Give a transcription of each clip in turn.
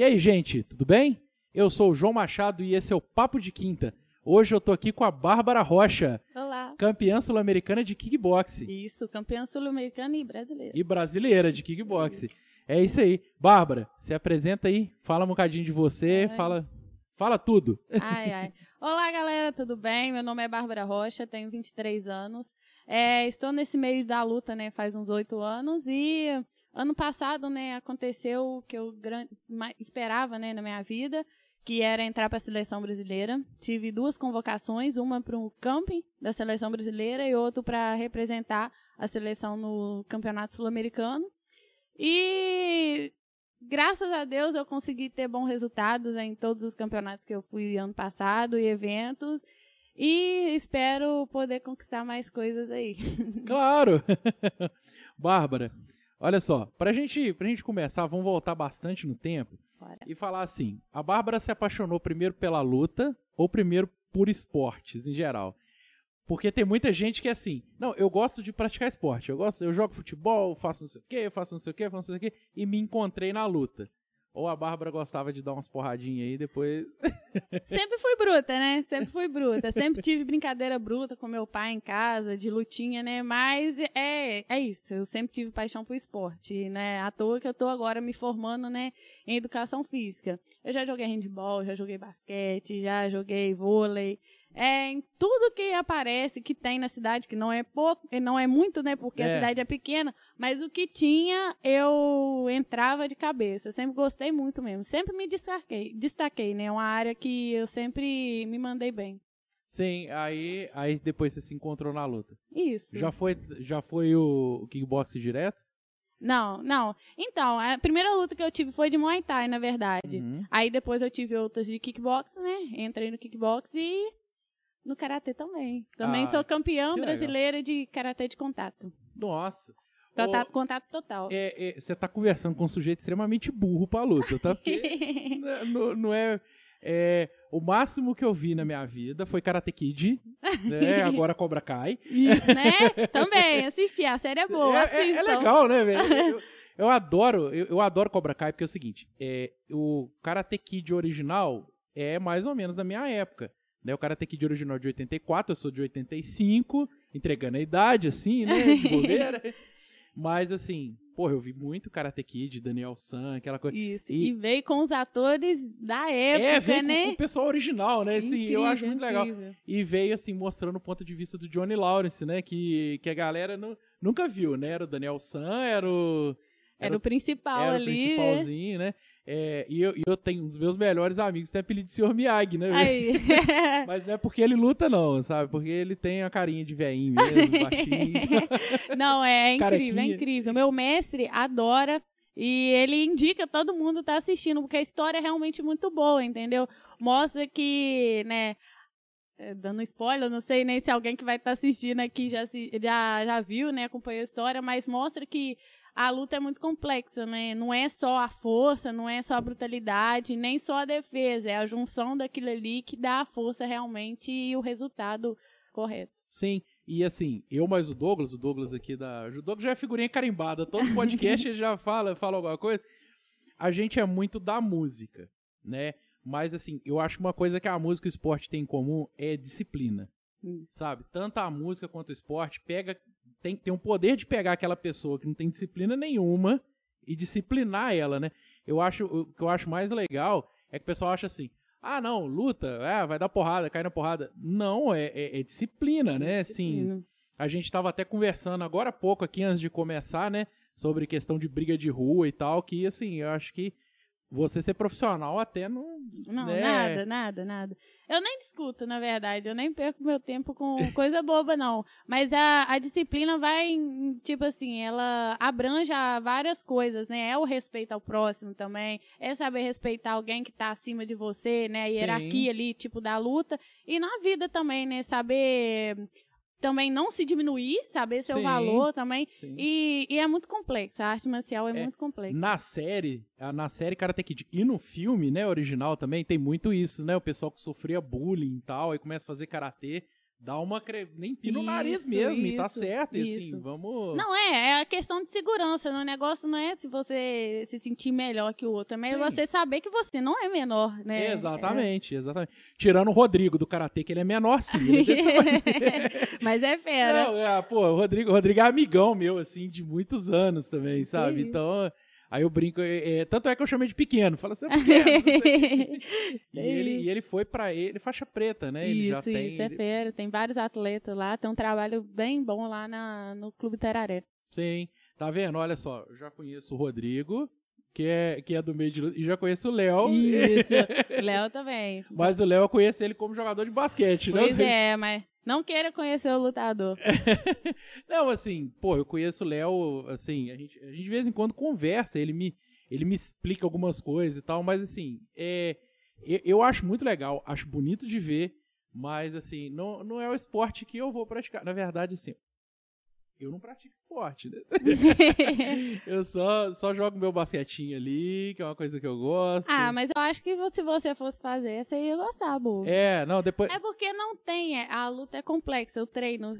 E aí, gente, tudo bem? Eu sou o João Machado e esse é o Papo de Quinta. Hoje eu tô aqui com a Bárbara Rocha, Olá. campeã sul-americana de kickbox Isso, campeã sul-americana e brasileira. e brasileira de kickbox. É isso aí. Bárbara, se apresenta aí, fala um bocadinho de você, Ai. fala, fala tudo. Ai, ai. Olá, galera, tudo bem? Meu nome é Bárbara Rocha, tenho 23 anos. É, estou nesse meio da luta, né, faz uns oito anos e ano passado, né, aconteceu o que eu esperava, né, na minha vida, que era entrar para a seleção brasileira. Tive duas convocações, uma para o camping da seleção brasileira e outra para representar a seleção no Campeonato Sul-Americano. E graças a Deus eu consegui ter bons resultados em todos os campeonatos que eu fui ano passado e eventos. E espero poder conquistar mais coisas aí. Claro! Bárbara, olha só, pra gente, pra gente começar, vamos voltar bastante no tempo Bora. e falar assim: a Bárbara se apaixonou primeiro pela luta ou primeiro por esportes em geral? Porque tem muita gente que é assim, não, eu gosto de praticar esporte, eu gosto, eu jogo futebol, faço não sei o quê, faço não sei o quê, faço não sei o quê, e me encontrei na luta. Ou a Bárbara gostava de dar umas porradinhas aí, depois. Sempre fui bruta, né? Sempre fui bruta. Sempre tive brincadeira bruta com meu pai em casa, de lutinha, né? Mas é, é isso. Eu sempre tive paixão por esporte, né? À toa que eu tô agora me formando, né, em educação física. Eu já joguei handball, já joguei basquete, já joguei vôlei. É, em tudo que aparece, que tem na cidade, que não é pouco, não é muito, né? Porque É. a cidade é pequena, mas o que tinha, eu entrava de cabeça. Sempre gostei muito mesmo. Sempre me destaquei, destaquei, né? Uma área que eu sempre me mandei bem. Sim, aí, aí depois você se encontrou na luta. Isso. Já foi, já foi o, o kickbox direto? Não, não. Então, a primeira luta que eu tive foi de Muay Thai, na verdade. Uhum. Aí depois eu tive outras de kickbox, né? Entrei no kickbox e no karatê também. Também Ah, sou campeã brasileira de karatê de contato. Nossa. Contato, Ô, contato total. é, é, você tá conversando com um sujeito extremamente burro pra luta, tá? Porque não, não é, é. O máximo que eu vi na minha vida foi Karate Kid, né? Agora Cobra Kai. né? Também, assisti. A série é boa, é, é- é legal, né, velho? Eu, eu adoro, eu, eu adoro Cobra Kai, porque é o seguinte: é, o Karate Kid original é mais ou menos da minha época. Né? O Karate Kid original é de 84, eu sou de 85, entregando a idade, assim, né? De bobeira. Mas assim, porra, eu vi muito Karate Kid, Daniel San, aquela coisa. Isso. E- E... veio com os atores da época, é, veio né? com, com o pessoal original, né? Assim, eu acho muito legal. incrível. E veio, assim, mostrando o ponto de vista do Johnny Lawrence, né? Que, que a galera nu- nunca viu, né? Era o Daniel San, era o. Era o principal era o ali. né? principalzinho, né? É, e, eu, eu tenho um dos meus melhores amigos, tem apelido de Sr. Miyagi, né? Mas não é porque ele luta, não, sabe? Porque ele tem a carinha de veinho mesmo, baixinho. Não, é incrível, Carequinha. é incrível. Meu mestre adora e ele indica todo mundo tá assistindo, porque a história é realmente muito boa, entendeu? Mostra que, né, é, dando spoiler, não sei nem se alguém que vai estar assistindo aqui já, já, já viu, né, acompanhou a história, mas mostra que a luta é muito complexa, né? Não é só a força, não é só a brutalidade, nem só a defesa, é a junção daquilo ali que dá a força realmente e o resultado correto. Sim, e assim, eu mais o Douglas, o Douglas aqui da. O Douglas já é figurinha carimbada, todo podcast ele já fala, fala alguma coisa. A gente é muito da música, né? Mas assim, eu acho que uma coisa que a música e o esporte têm em comum é disciplina. Hum. Sabe? Tanto a música quanto o esporte pega. Tem, tem um poder de pegar aquela pessoa que não tem disciplina nenhuma e disciplinar ela, né? Eu acho, o que eu acho mais legal é que o pessoal acha assim: ah, não, luta, ah, vai dar porrada, cai na porrada. Não, é, é- é disciplina, né? Assim, Disciplina. a gente estava até conversando agora há pouco aqui, antes de começar, né? Sobre questão de briga de rua e tal, que assim, eu acho que você ser profissional até não. Não, né? nada, nada, nada. Eu nem discuto, na verdade. Eu nem perco meu tempo com coisa boba, não. Mas a, a disciplina vai, em, tipo assim, ela abrange a várias coisas, né? É o respeito ao próximo também. É saber respeitar alguém que tá acima de você, né? A Sim. hierarquia ali, tipo, da luta. E na vida também, né? Saber também não se diminuir, saber seu Sim. valor também. E, e é muito complexa. A arte marcial é, É, muito complexa. Na série, na série Karate Kid e no filme, né, original também, tem muito isso, né? O pessoal que sofria bullying e tal, aí começa a fazer karatê, dá uma. Cre... Nem pina o nariz mesmo, e tá certo. E assim, isso. vamos. Não é, é a questão de segurança. O negócio não é se você se sentir melhor que o outro. É melhor você saber que você não é menor, né? Exatamente, exatamente. Tirando o Rodrigo do Karatê, que ele é menor sim. É. Mas é fera. Não, é, pô, o Rodrigo, o Rodrigo é amigão meu, assim, de muitos anos também, sabe? Sim. Então, aí eu brinco, é, é, tanto é que eu chamei de pequeno, fala assim, é pequeno. E ele, e ele foi pra ele, faixa preta, né? Ele já isso, tem. isso, é ele-. Tem vários atletas lá, tem um trabalho bem bom lá na, no Clube Teraré. Sim, tá vendo? Olha só, eu já conheço o Rodrigo, que é, que é do meio de e já conheço o Léo. Isso, Léo também. Mas o Léo eu conheço ele como jogador de basquete, né? Pois é, mas não queira conhecer o lutador. Não, assim, pô, eu conheço o Léo, assim, a gente, a gente de vez em quando conversa, ele me, ele me explica algumas coisas e tal, mas assim, é, eu, eu acho muito legal, acho bonito de ver, mas assim, não, não é o esporte que eu vou praticar. Na verdade, assim, eu não pratico esporte, né? eu só, só jogo meu basquetinho ali, que é uma coisa que eu gosto. ah, mas eu acho que se você fosse fazer, você ia gostar, bobo. É, não, depois. É porque não tem, é- a luta é complexa, o treino.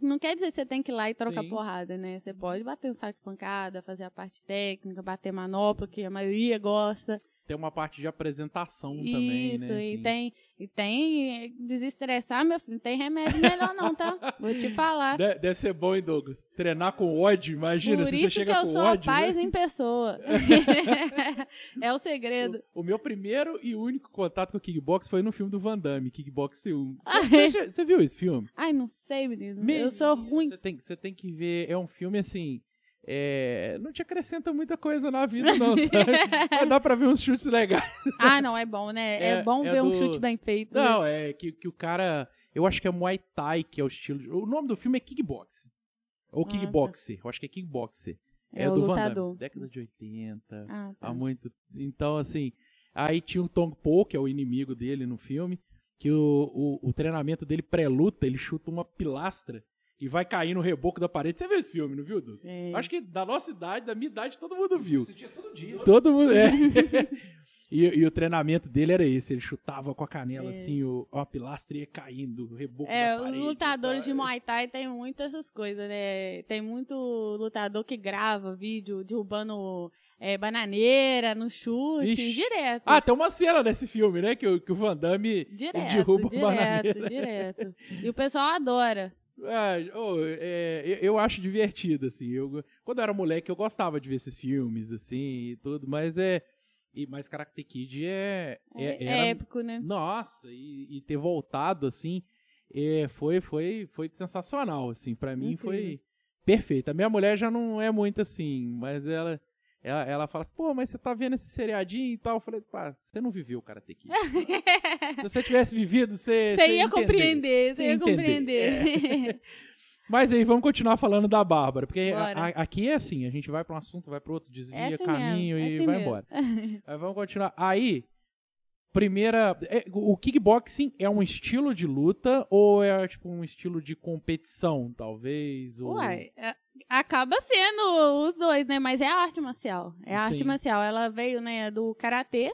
Não quer dizer que você tem que ir lá e trocar Sim. porrada, né? Você pode bater um saco de pancada, fazer a parte técnica, bater manopla, que a maioria gosta. Tem uma parte de apresentação também, Isso, né? e assim. tem, e tem desestressar, meu filho, não tem remédio melhor não, tá? Vou te falar. De- Deve ser bom, hein, Douglas? Treinar com ódio, imagina, Por se isso você chega que eu com sou ódio. a paz né? em pessoa. é o segredo. O, o meu primeiro e único contato com o kickbox foi no filme do Van Damme, Kickbox 1. Ah, Você, você- você viu esse filme? Ai, não sei, menino. eu Menino, sou ruim. Você tem, você tem que ver. É um filme assim. É, não te acrescenta muita coisa na vida, não, sabe? Mas dá pra ver uns chutes legais. Ah, não, é bom, né? É, É- bom é ver um do- chute bem feito. né? Não, é que, que o cara. Eu acho que é Muay Thai, que é o estilo. de- O nome do filme é Kickbox. Ou Ah, Kickboxer. Eu acho que é Kickboxer. É É, o do Van. Damme. Década de 80. Ah, tá. Há muito. Então, assim. Aí tinha o Tong Po, que é o inimigo dele no filme. Que o, o, o treinamento dele pré-luta, ele chuta uma pilastra e vai cair no reboco da parede. Você viu esse filme, não viu, Du? É. Acho que da nossa idade, da minha idade, todo mundo viu. Assistia todo dia. Todo mundo. É. E, e o treinamento dele era esse, ele chutava com a canela É. assim, o, a pilastra ia caindo, o reboco É, da os parede. lutadores e de tal. Muay Thai tem muito essas coisas, né? Tem muito lutador que grava vídeo derrubando é, bananeira no chute, Ixi. direto. Ah, tem uma cena nesse filme, né? Que, o- que o Van Damme direto, derruba o direto, bananeira. direto. E o pessoal adora. É, ô, é, eu- eu acho divertido, assim. Eu, quando eu era moleque, eu gostava de ver esses filmes, assim, e tudo, mas é. E, mas Karate Kid é. É, é- é era- épico, né? Nossa, e, e ter voltado, assim, é, foi, foi, foi sensacional, assim. Pra mim foi perfeito. A minha mulher já não é muito assim, mas ela. Ela, ela fala assim, pô, mas você tá vendo esse seriadinho e tal? Eu falei, pá, você não viveu o Karate Kid. Se você tivesse vivido, você. Você ia entender. compreender, você ia entender. compreender. Mas aí, vamos continuar falando da Bárbara, porque a- a- aqui é assim, a gente vai pra um assunto, vai pro outro, desvia É assim caminho mesmo, é e assim vai mesmo. embora. Aí vamos continuar. Aí, primeira. é, o kickboxing é um estilo de luta ou é tipo um estilo de competição, talvez? Ou... Uai, é, acaba sendo os dois, né? Mas é a arte marcial. É a arte Sim. marcial. Ela veio, né, do karatê.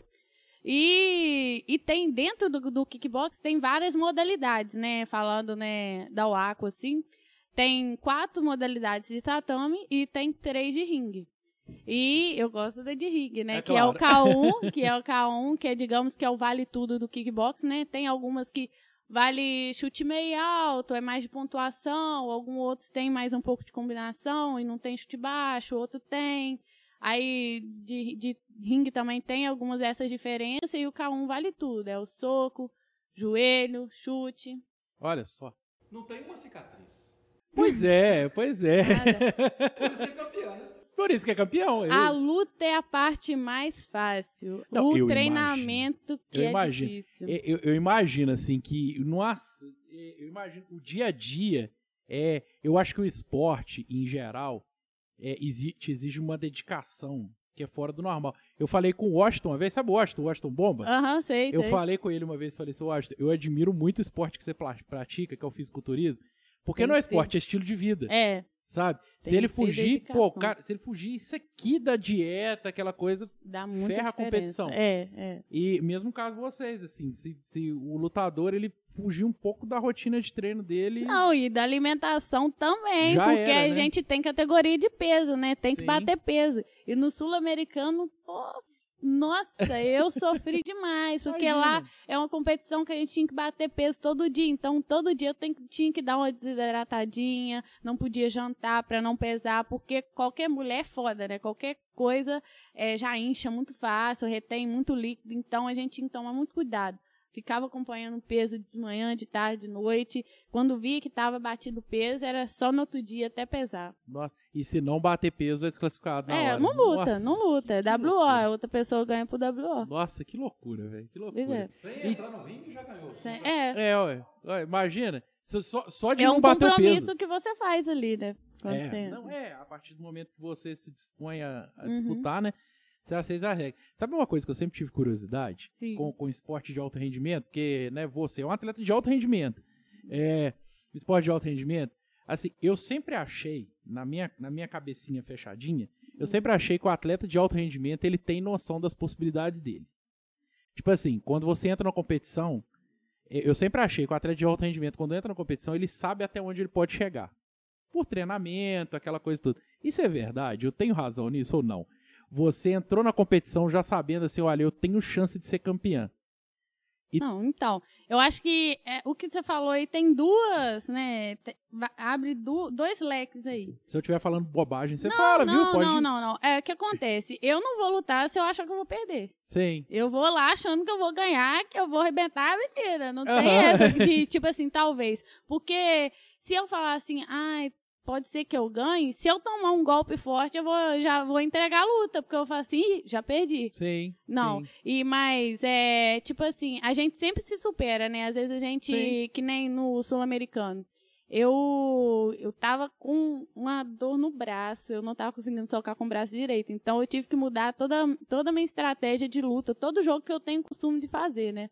E, e tem dentro do, do kickbox tem várias modalidades, né? Falando, né, da Waco, assim. Tem quatro modalidades de tatame e tem três de ringue. E eu gosto da de ringue, né? É que é o claro. K1, que é o K1, que é, digamos, que é o vale tudo do kickbox, né? Tem algumas que vale chute meio alto, é mais de pontuação, alguns outros tem mais um pouco de combinação e não tem chute baixo, outro tem. Aí de, de ringue também tem algumas dessas diferenças e o K1 vale tudo, é o soco, joelho, chute. Olha só. Não tem uma cicatriz. Pois é, pois é. Nada. Por isso que é campeão, né? Por isso que é campeão. A luta é a parte mais fácil. Não, o treinamento que Eu é imagino. difícil. eu, eu imagino, assim, que. Nossa, eu imagino. O dia a dia. É, eu acho que o esporte, em geral, é, te exige uma dedicação que é fora do normal. Eu falei com o Washington uma vez, sabe o Washington, o Washington Bomba? Aham, sei, Eu sei. falei com ele uma vez, falei assim, Washington, eu admiro muito o esporte que você pratica, que é o fisiculturismo, porque Tem não é esporte, é estilo de vida, É, sabe? Se Tem ele que ter fugir, pô, cara, se ele fugir isso aqui da dieta, aquela coisa, dá muita Ferra a diferença. competição. É, é. e mesmo caso vocês, assim, se, se o lutador, ele fugir um pouco da rotina de treino dele. Não, e da alimentação também, Já porque era, a né? gente tem categoria de peso, né? Tem que Sim. bater peso. E no sul-americano, pô, nossa, eu sofri demais, porque lá Imagina. é uma competição que a gente tinha que bater peso todo dia. Então, todo dia eu tenho- tinha que dar uma desidratadinha, não podia jantar pra não pesar, porque qualquer mulher é foda, né? Qualquer coisa eh, já incha muito fácil, retém muito líquido. Então, a gente tinha que tomar muito cuidado. Ficava acompanhando o peso de manhã, de tarde, de noite. Quando via que estava batido o peso, era só no outro dia até pesar. Nossa, e se não bater peso, é desclassificado na é, hora. não luta, Nossa, não luta. É que WO, loucura. outra pessoa ganha pro WO. Nossa, que loucura, velho. Que Pois loucura. é. Sem entrar no ringue, já ganhou. É, É, ué. Ué, Imagina. Só, só- de é não um bater o compromisso peso. que você faz ali, né? É, não é, a partir do momento que você se dispõe a, a Uhum. disputar, né? Você aceita a regra. Sabe uma coisa que eu sempre tive curiosidade Sim. com, com esporte de alto rendimento? Porque, né, você é um atleta de alto rendimento. É, esporte de alto rendimento, assim, eu sempre achei, na minha, na minha cabecinha fechadinha, eu sempre achei que o atleta de alto rendimento, ele tem noção das possibilidades dele. Tipo assim, quando você entra na competição, eu sempre achei que o atleta de alto rendimento, quando entra na competição, ele sabe até onde ele pode chegar. Por treinamento, aquela coisa toda. Isso é verdade? Eu tenho razão nisso ou não? Você entrou na competição já sabendo assim, olha, eu tenho chance de ser campeã. E- Não, então, eu acho que é, o que você falou aí tem duas, né? abre dois leques aí. Se eu estiver falando bobagem, você não, fala, não, viu? Pode. não, não, não. É o que acontece. Eu não vou lutar se eu achar que eu vou perder. Sim. Eu vou lá achando que eu vou ganhar, que eu vou arrebentar a inteira. Não tem Aham. essa de, tipo assim, talvez. Porque se eu falar assim, ai, pode ser que eu ganhe, se eu tomar um golpe forte, eu vou, já vou entregar a luta. Porque eu falo assim, "Ih, já perdi. Sim. Não, sim. e mas é tipo assim, a gente sempre se supera, né? Às vezes a gente, Sim. que nem no sul-americano. Eu eu tava com uma dor no braço, eu não tava conseguindo socar com o braço direito. Então eu tive que mudar toda toda a minha estratégia de luta, todo jogo que eu tenho costume de fazer, né?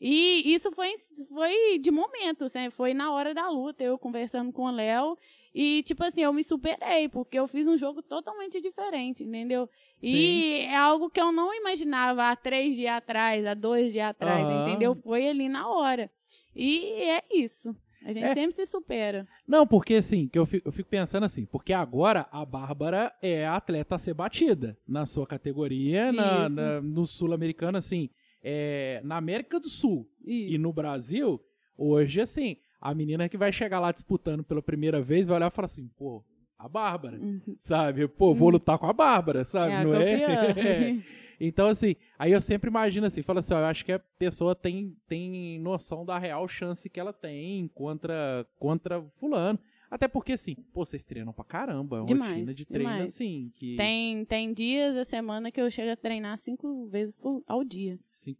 E isso foi, foi de momento, assim, foi na hora da luta, eu conversando com o Léo. E, tipo assim, eu me superei, porque eu fiz um jogo totalmente diferente, entendeu? E é algo que eu não imaginava há três dias atrás, há dois dias atrás, Aham. entendeu? Foi ali na hora. E é isso. A gente É. sempre se supera. Não, porque assim, que eu fico, eu fico pensando assim, porque agora a Bárbara é a atleta a ser batida na sua categoria, na, na- no sul-americano, assim, é, na América do Sul Isso. e no Brasil, hoje, assim, a menina que vai chegar lá disputando pela primeira vez vai olhar e falar assim, pô, a Bárbara, Uhum. sabe? Pô, vou lutar com a Bárbara, sabe? É Não é? campeã. Então, assim, aí eu sempre imagino assim, fala assim, ó, eu acho que a pessoa tem, tem noção da real chance que ela tem contra, contra fulano. Até porque, assim, pô, vocês treinam pra caramba, é uma Demais, rotina de treino, demais. assim, que... Tem, tem dias da semana que eu chego a treinar cinco vezes por, ao dia. Cinco,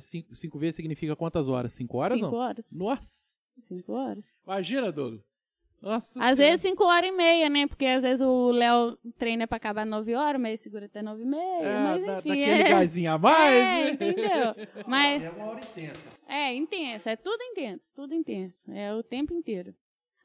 cinco, cinco vezes significa quantas horas? Cinco horas, cinco não? horas. Nossa! Cinco horas. Imagina, Douglas. Nossa Às Senhora. vezes cinco horas e meia, né? Porque às vezes o Léo treina pra acabar nove horas, mas ele segura até nove e meia. É, mas dá- enfim, daquele é. gásinho a mais, é, né? entendeu? Mas É uma hora intensa. é intenso, é tudo intenso, tudo intenso. É o tempo inteiro.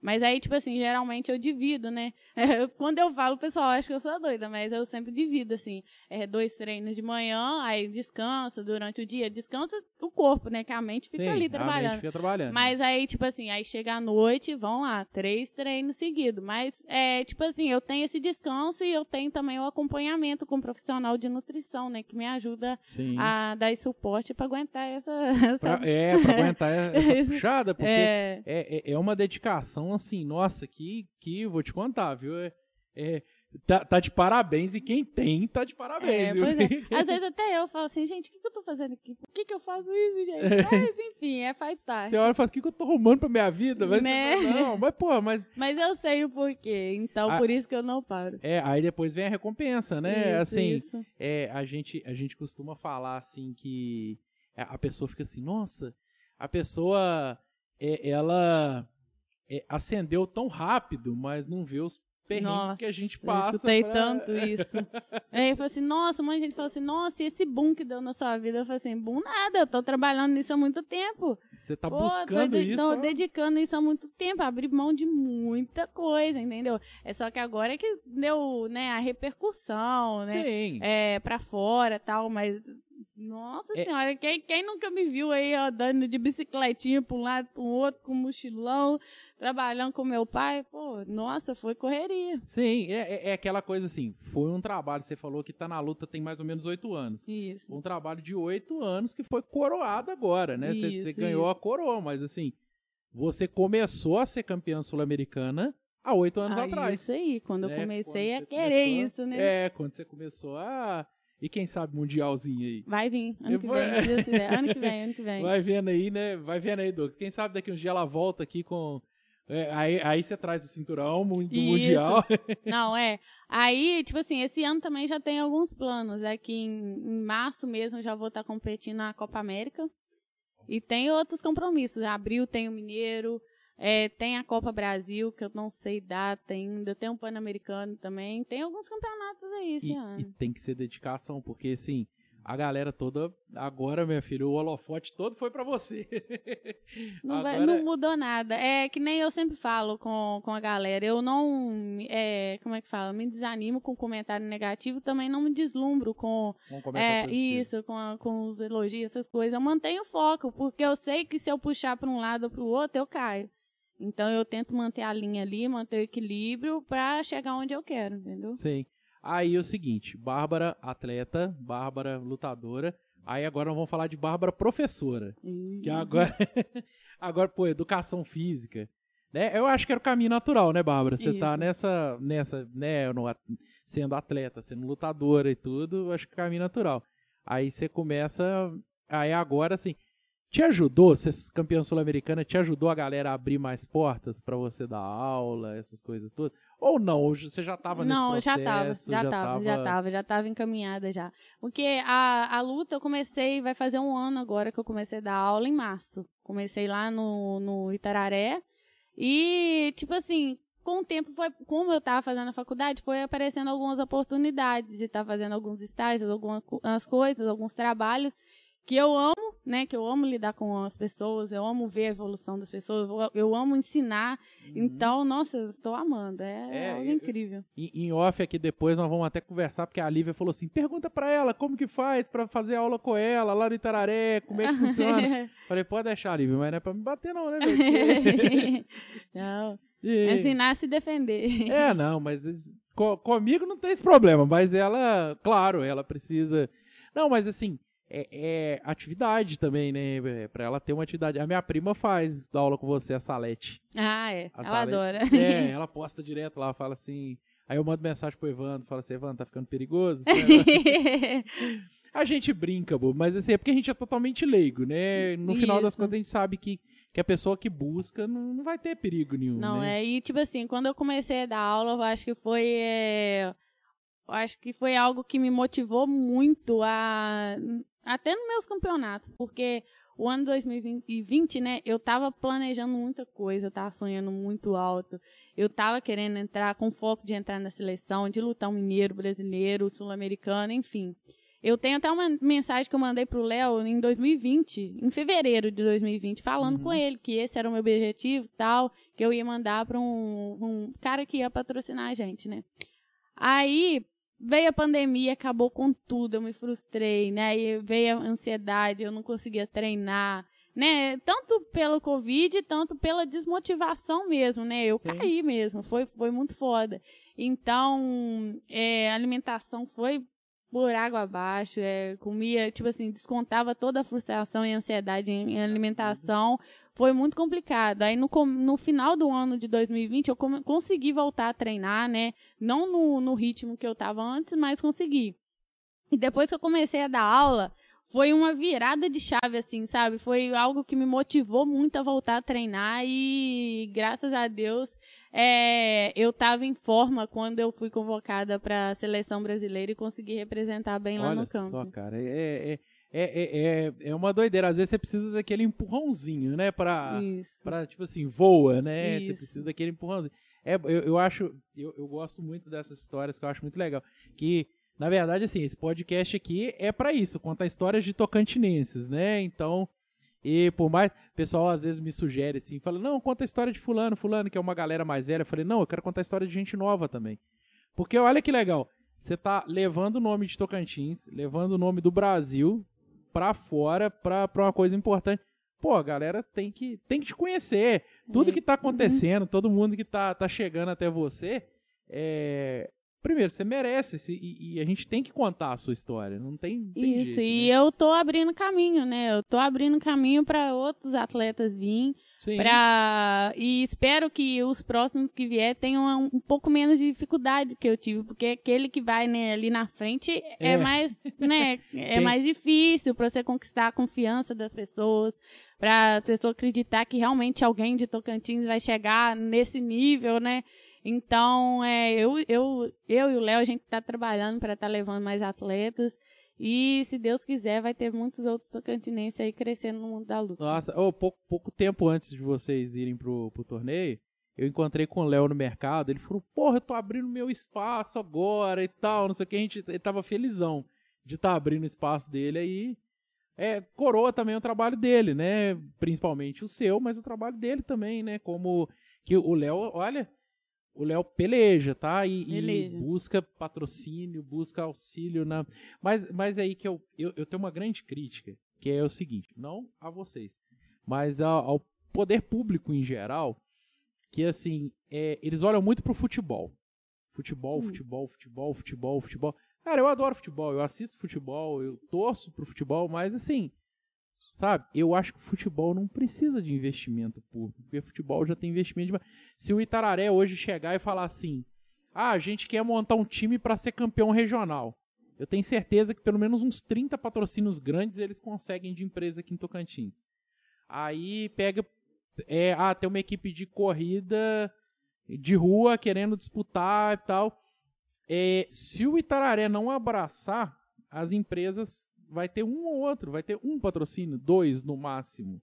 Mas aí, tipo assim, geralmente eu divido, né? Quando eu falo, o pessoal acha que eu sou doida, mas eu sempre divido, assim. É, dois treinos de manhã, aí descansa durante o dia. Descansa o corpo, né? Que a mente fica Sim, ali a mente trabalhando. fica trabalhando. Mas aí, tipo assim, aí chega a noite, vão lá, três treinos seguidos. Mas, é, tipo assim, eu tenho esse descanso e eu tenho também o acompanhamento com um profissional de nutrição, né? Que me ajuda Sim. a dar suporte pra aguentar essa. essa Pra- é, pra aguentar essa puxada, porque é, é, é, é uma dedicação assim, nossa, que, que vou te contar, viu? É, é, tá, tá de parabéns e quem tem tá de parabéns, É, é. Às vezes até eu falo assim, gente, o que, que eu tô fazendo aqui? Por que, que eu faço isso, gente? Mas, enfim, é faz parte. Você olha e fala, o que, que eu tô arrumando pra minha vida? Mas Né? fala, não, mas pô, mas. Mas eu sei o porquê, então Ah. por isso que eu não paro. É, aí depois vem a recompensa, né? Isso, assim, isso. É, a, gente, a gente costuma falar assim que a a pessoa fica assim, nossa, a pessoa é, ela é, acendeu tão rápido, mas não vê os perrengues que a gente eu passa. escutei pra- tanto isso. Aí eu falei assim, nossa, um monte de gente falou assim, nossa, e esse boom que deu na sua vida? Eu falei assim, boom nada, eu tô trabalhando nisso há muito tempo. Você tá Pô, buscando tô, isso. tô dedicando isso há muito tempo, abri mão de muita coisa, entendeu? É só que agora é que deu, né, a repercussão, né? Sim. É, pra fora tal, mas Nossa É- senhora, quem, quem nunca me viu aí andando de bicicletinha pra um lado, um outro, com mochilão, trabalhando com meu pai? Pô, nossa, foi correria. Sim, é, é- é aquela coisa assim, foi um trabalho, você falou que tá na luta tem mais ou menos oito anos. Isso. um trabalho de oito anos que foi coroado agora, né? Você Isso, você ganhou isso. a coroa, mas assim, você começou a ser campeã sul-americana há oito anos Aí, atrás. Isso aí, quando né? eu comecei Quando a querer começou- isso, né? É, quando você começou a. E quem sabe mundialzinho aí. Vai vir, ano que vem. Ano que vem, ano que vem. Vai vendo aí, né? Vai vendo aí, Douglas. Quem sabe daqui uns dias ela volta aqui com. É, aí, aí você traz o cinturão do Isso. Mundial. Não, é. Aí, tipo assim, esse ano também já tem alguns planos. É que em, em março mesmo já vou estar competindo na Copa América. E tem outros compromissos. Em abril tem o Mineiro, é, tem a Copa Brasil, que eu não sei data ainda, tem um Pan-Americano também. Tem alguns campeonatos aí esse E, ano. e tem que ser dedicação, porque assim, a galera toda. Agora, minha filha, o holofote todo foi pra você. Não, vai- Agora- não mudou nada. É que nem eu sempre falo com, com a galera. Eu não. É, como é que fala? Me desanimo com comentário negativo, também não me deslumbro com. Comentar É, isso, com, a- com os elogios, essas coisas. Eu mantenho o foco, porque eu sei que se eu puxar para um lado ou para o outro, eu caio. Então eu tento manter a linha ali, manter o equilíbrio pra chegar onde eu quero, entendeu? Sim. Aí é o seguinte, Bárbara atleta, Bárbara lutadora. Aí agora vamos falar de Bárbara professora. Que agora, agora pô, educação física. Né? Eu acho que era o caminho natural, né, Bárbara? Você tá nessa, nessa, né, no sendo atleta, sendo lutadora e tudo, eu acho que é o caminho natural. Aí você começa, aí agora assim, te ajudou, ser campeã sul-americana, te ajudou a galera a abrir mais portas pra você dar aula, essas coisas todas? Ou não? Você já tava nesse Não, processo? já tava, já, tava, já tava, já tava encaminhada já. Porque a, a luta eu comecei, vai fazer um ano agora que eu comecei a dar aula em março. Comecei lá no, no Itararé. E, tipo assim, com o tempo, foi, como eu tava fazendo a faculdade, foi aparecendo algumas oportunidades de estar fazendo alguns estágios, algumas coisas, alguns trabalhos que eu amo, né? Que eu amo lidar com as pessoas, eu amo ver a evolução das pessoas, eu, eu amo ensinar. Então, nossa, eu estou amando. É, Uhum. É, algo eu- incrível. Em, em off aqui depois nós vamos até conversar, porque a Lívia falou assim: pergunta pra ela como que faz pra fazer aula com ela lá no Itararé, como é que funciona. Falei, pode deixar, Lívia, mas não é pra me bater, não, né, velho? Não, E- é ensinar a se defender. É, não, mas comigo não tem esse problema, mas ela, claro, ela precisa. Não, mas assim, é, é atividade também, né? É Pra ela ter uma atividade. A minha prima faz aula com você, a Salete. Ah, é. A Ela Salete- adora. É, ela posta direto lá, fala assim. Aí eu mando mensagem pro Evandro, fala assim, Evandro, tá ficando perigoso? A gente brinca, bobo, mas assim, é porque a gente é totalmente leigo, né? No final das Isso. contas, a gente sabe que, que a pessoa que busca não, não vai ter perigo nenhum, Não, né? é. E, tipo assim, quando eu comecei a dar aula, eu acho que foi. é, eu acho que foi algo que me motivou muito a. Até nos meus campeonatos, porque o ano 2020, né, eu tava planejando muita coisa, eu tava sonhando muito alto. Eu tava querendo entrar com foco de entrar na seleção, de lutar um mineiro, brasileiro, sul-americano, enfim. Eu tenho até uma mensagem que eu mandei pro Léo em 2020, em fevereiro de 2020, falando Uhum. com ele que esse era o meu objetivo tal, que eu ia mandar pra um, um cara que ia patrocinar a gente, né? Aí veio a pandemia, acabou com tudo, eu me frustrei, né? E veio a ansiedade, eu não conseguia treinar, né? Tanto pelo Covid, tanto pela desmotivação mesmo, né? Eu Sim. caí mesmo, foi, foi muito foda. Então, é, a alimentação foi por água abaixo, é, comia, tipo assim, descontava toda a frustração e ansiedade em, em alimentação. Foi muito complicado. Aí no, no final do ano de 2020 eu consegui voltar a treinar, né? Não no, no ritmo que eu tava antes, mas consegui. E depois que eu comecei a dar aula, foi uma virada de chave, assim, sabe? Foi algo que me motivou muito a voltar a treinar e, graças a Deus, é, eu tava em forma quando eu fui convocada para a seleção brasileira e consegui representar bem lá Olha no campo. só, cara, é, é, é, é, é, é uma doideira. Às vezes você precisa daquele empurrãozinho, né? Pra, Isso. pra tipo assim, voa, né? Você Isso. precisa daquele empurrãozinho. É, eu, eu acho, eu, eu gosto muito dessas histórias que eu acho muito legal. Que, na verdade, assim, esse podcast aqui é pra isso, contar histórias de tocantinenses, né? Então, e por mais, o pessoal às vezes me sugere assim, fala, não, conta a história de fulano, fulano, que é uma galera mais velha. Eu falei, não, eu quero contar a história de gente nova também. Porque olha que legal, você tá levando o nome de Tocantins, levando o nome do Brasil, pra fora pra, pra uma coisa importante. Pô, a galera tem que, tem que te conhecer. Tudo É. que tá acontecendo, todo mundo que tá, tá chegando até você, é... Primeiro, você merece, se- e, e a gente tem que contar a sua história. Não tem, não tem Isso, jeito, e né? eu tô abrindo caminho, né? Eu tô abrindo caminho para outros atletas virem, Sim. pra... e espero que os próximos que vier tenham um, um pouco menos de dificuldade que eu tive, porque aquele que vai né, ali na frente é, É. mais, né, é Tem- mais difícil para você conquistar a confiança das pessoas, para a pessoa acreditar que realmente alguém de Tocantins vai chegar nesse nível, né? Então, é, eu, eu, eu e o Léo, a gente tá trabalhando para estar levando mais atletas. E, se Deus quiser, vai ter muitos outros tocantinenses aí crescendo no mundo da luta. Nossa, ô, pouco, pouco tempo antes de vocês irem pro, pro torneio, eu encontrei com o Léo no mercado. Ele falou: Porra, eu tô abrindo meu espaço agora e tal. Não sei o que. A gente ele tava felizão de estar abrindo o espaço dele aí. É, coroa também o trabalho dele, né? Principalmente o seu, mas o trabalho dele também, né? Como que o Léo, olha, o Léo peleja, tá? E, e Peleja. busca patrocínio, busca auxílio na. Mas, mas é aí que eu, eu, eu tenho uma grande crítica, que é o seguinte, não a vocês, mas ao, ao poder público em geral, que assim, é, eles olham muito pro futebol. Futebol, Hum. futebol, futebol, futebol, futebol. Cara, eu adoro futebol, eu assisto futebol, eu torço pro futebol, mas assim, sabe? Eu acho que o futebol não precisa de investimento público, porque futebol já tem investimento demais. Se o Itararé hoje chegar e falar assim: "Ah, a gente quer montar um time para ser campeão regional". Eu tenho certeza que pelo menos uns 30 patrocínios grandes eles conseguem de empresa aqui em Tocantins. Aí pega é, ah, tem uma equipe de corrida de rua querendo disputar e tal. É, se o Itararé não abraçar, as empresas vai ter um ou outro, vai ter um patrocínio, dois no máximo.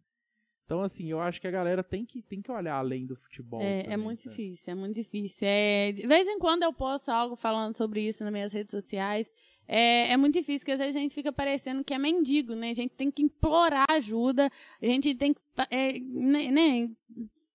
Então, assim, eu acho que a galera tem que, tem que olhar além do futebol. É, é também, muito sabe? difícil, é muito difícil. É, de vez em quando eu posto algo falando sobre isso nas minhas redes sociais. É, é muito difícil, porque às vezes a gente fica parecendo que é mendigo, né? A gente tem que implorar ajuda, a gente tem que é, né, né,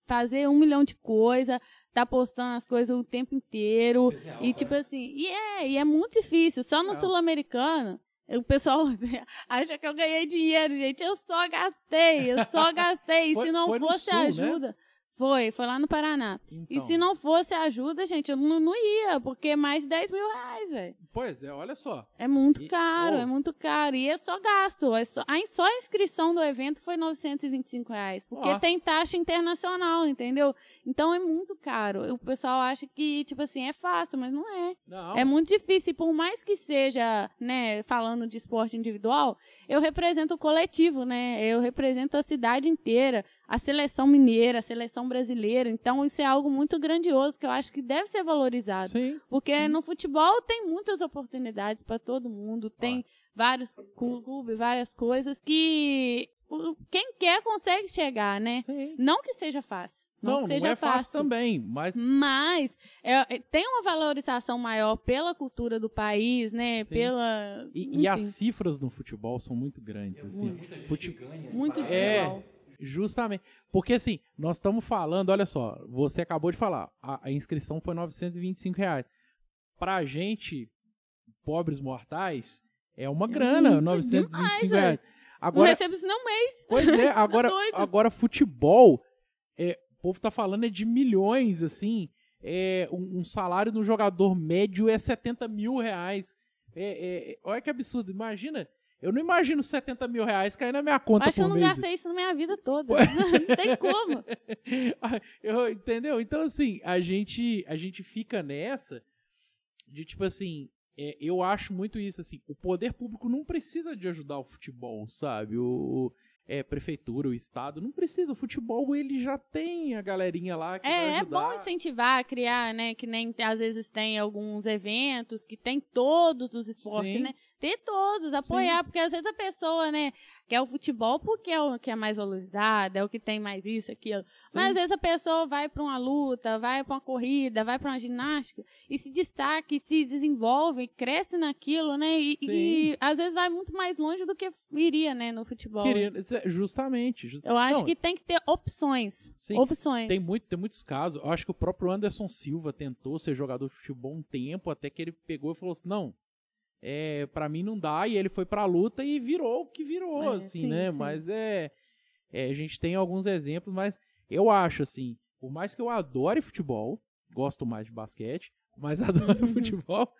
fazer um milhão de coisas, tá postando as coisas o tempo inteiro. E né? tipo assim, e é, e é muito difícil. Só no É. Sul-Americano, o pessoal acha que eu ganhei dinheiro, gente. Eu só gastei, eu só gastei. Foi- se não fosse Sul, né? Foi, foi lá no Paraná. E Então, se não fosse ajuda, gente, eu não, não ia, porque é mais de 10 mil reais, velho. Pois é, olha só. É muito E- caro, oh. é muito caro. E é só gasto. É só, a, só a inscrição do evento foi 925 reais. Porque Nossa. tem taxa internacional, entendeu? Então é muito caro. O pessoal acha que, tipo assim, é fácil, mas não é. Não, É muito difícil. E por mais que seja, né, falando de esporte individual, eu represento o coletivo, né? Eu represento a cidade inteira, a seleção mineira, a seleção brasileira. Então isso é algo muito grandioso que eu acho que deve ser valorizado. Sim. Porque Sim. no futebol tem muitas oportunidades para todo mundo, tem vários clubes, várias coisas que quem quer consegue chegar, né? Sim. Não que seja fácil. Não, Não, que não seja é fácil também, mas mas é, é, tem uma valorização maior pela cultura do país, né? Sim. Pela. E, e as cifras no futebol são muito grandes, assim. Muita gente Fute- ganha. muito para- É. Justamente. Porque assim, nós estamos falando, olha só, você acabou de falar, a, a inscrição foi 925 reais. Pra gente, pobres mortais, é uma grana, muito 925 demais, reais. Não Agora, recebo isso um mês. pois é, agora, doido. agora futebol, é, o povo tá falando é de milhões, assim. É, um, um salário do jogador médio é 70 mil reais. É, é, olha que absurdo, imagina. Eu não imagino 70 mil reais cair na minha conta Acho que por eu não mês. gastei isso na minha vida toda. não tem como. Eu- entendeu? Então, assim, a gente, a gente fica nessa de tipo assim. é, eu acho muito isso, assim. O poder público não precisa de ajudar o futebol, sabe? O, o- é, prefeitura, o estado, não precisa. O futebol, ele já tem a galerinha lá que vai É, é ajudar. bom incentivar, criar, né? Que nem às vezes tem alguns eventos que tem todos os esportes, Sim. né? Ter todos, apoiar, porque às vezes a pessoa, né, quer o futebol porque é o que é mais valorizado, é o que tem mais isso, aquilo. Sim. Mas às vezes a pessoa vai pra uma luta, vai pra uma corrida, vai pra uma ginástica e se destaca, e se desenvolve, cresce naquilo, né? E, e às vezes vai muito mais longe do que iria, né, no futebol. Queria- justamente. just- Eu acho Não, que tem que ter opções. Sim, opções. Tem, muito, tem muitos casos. Eu acho que o próprio Anderson Silva tentou ser jogador de futebol um tempo, até que ele pegou e falou assim: não, é, para mim não dá, e ele foi pra luta e virou o que virou, É, assim, sim, né? sim. Mas é, é, A gente tem alguns exemplos, mas eu acho, assim, por mais que eu adore futebol, gosto mais de basquete, mas adoro Uhum. futebol.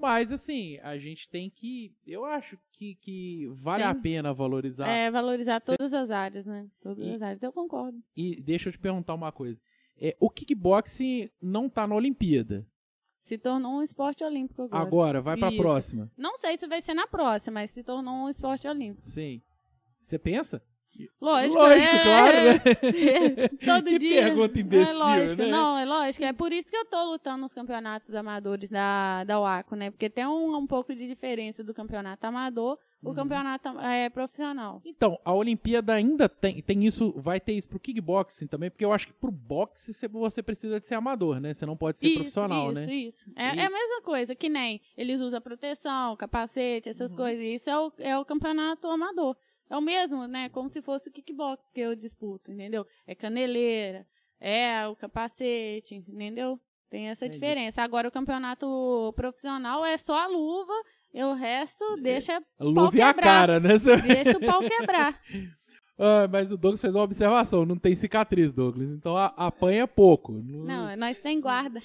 Mas, assim, a gente tem que. Eu acho que, que vale a Tem. pena valorizar. É, valorizar Cê- todas as áreas, né? Todas E- as áreas. Eu concordo. E deixa eu te perguntar uma coisa. É, o kickboxing não tá na Olimpíada. Se tornou um esporte olímpico agora. Agora, vai pra Isso. próxima. Não sei se vai ser na próxima, mas se tornou um esporte olímpico. Sim. Você pensa? Lógico, Lógico, é- claro, né? Todo Que dia. pergunta imbecil, é lógico, né? não, é lógico. É por isso que eu tô lutando nos campeonatos amadores da, da UACO, né? Porque tem um, um pouco de diferença do campeonato amador, o Uhum. campeonato é, profissional. Então, a Olimpíada ainda tem, tem isso, vai ter isso pro kickboxing também, porque eu acho que pro boxe você- precisa de ser amador, né? Você não pode ser isso, profissional, isso, né? Isso, É, E- é a mesma coisa, que nem eles usam proteção, capacete, essas Uhum. coisas. Isso é o, é o campeonato amador. É o mesmo, né? Como se fosse o kickbox que eu disputo, entendeu? É caneleira, é o capacete, entendeu? Tem essa Entendi. diferença. Agora o campeonato profissional é só a luva e o resto deixa, A luva e a cara, né? Deixa o pau quebrar. Ah, mas o Douglas fez uma observação, não tem cicatriz, Douglas. Então a- apanha pouco. Não, nós tem guarda.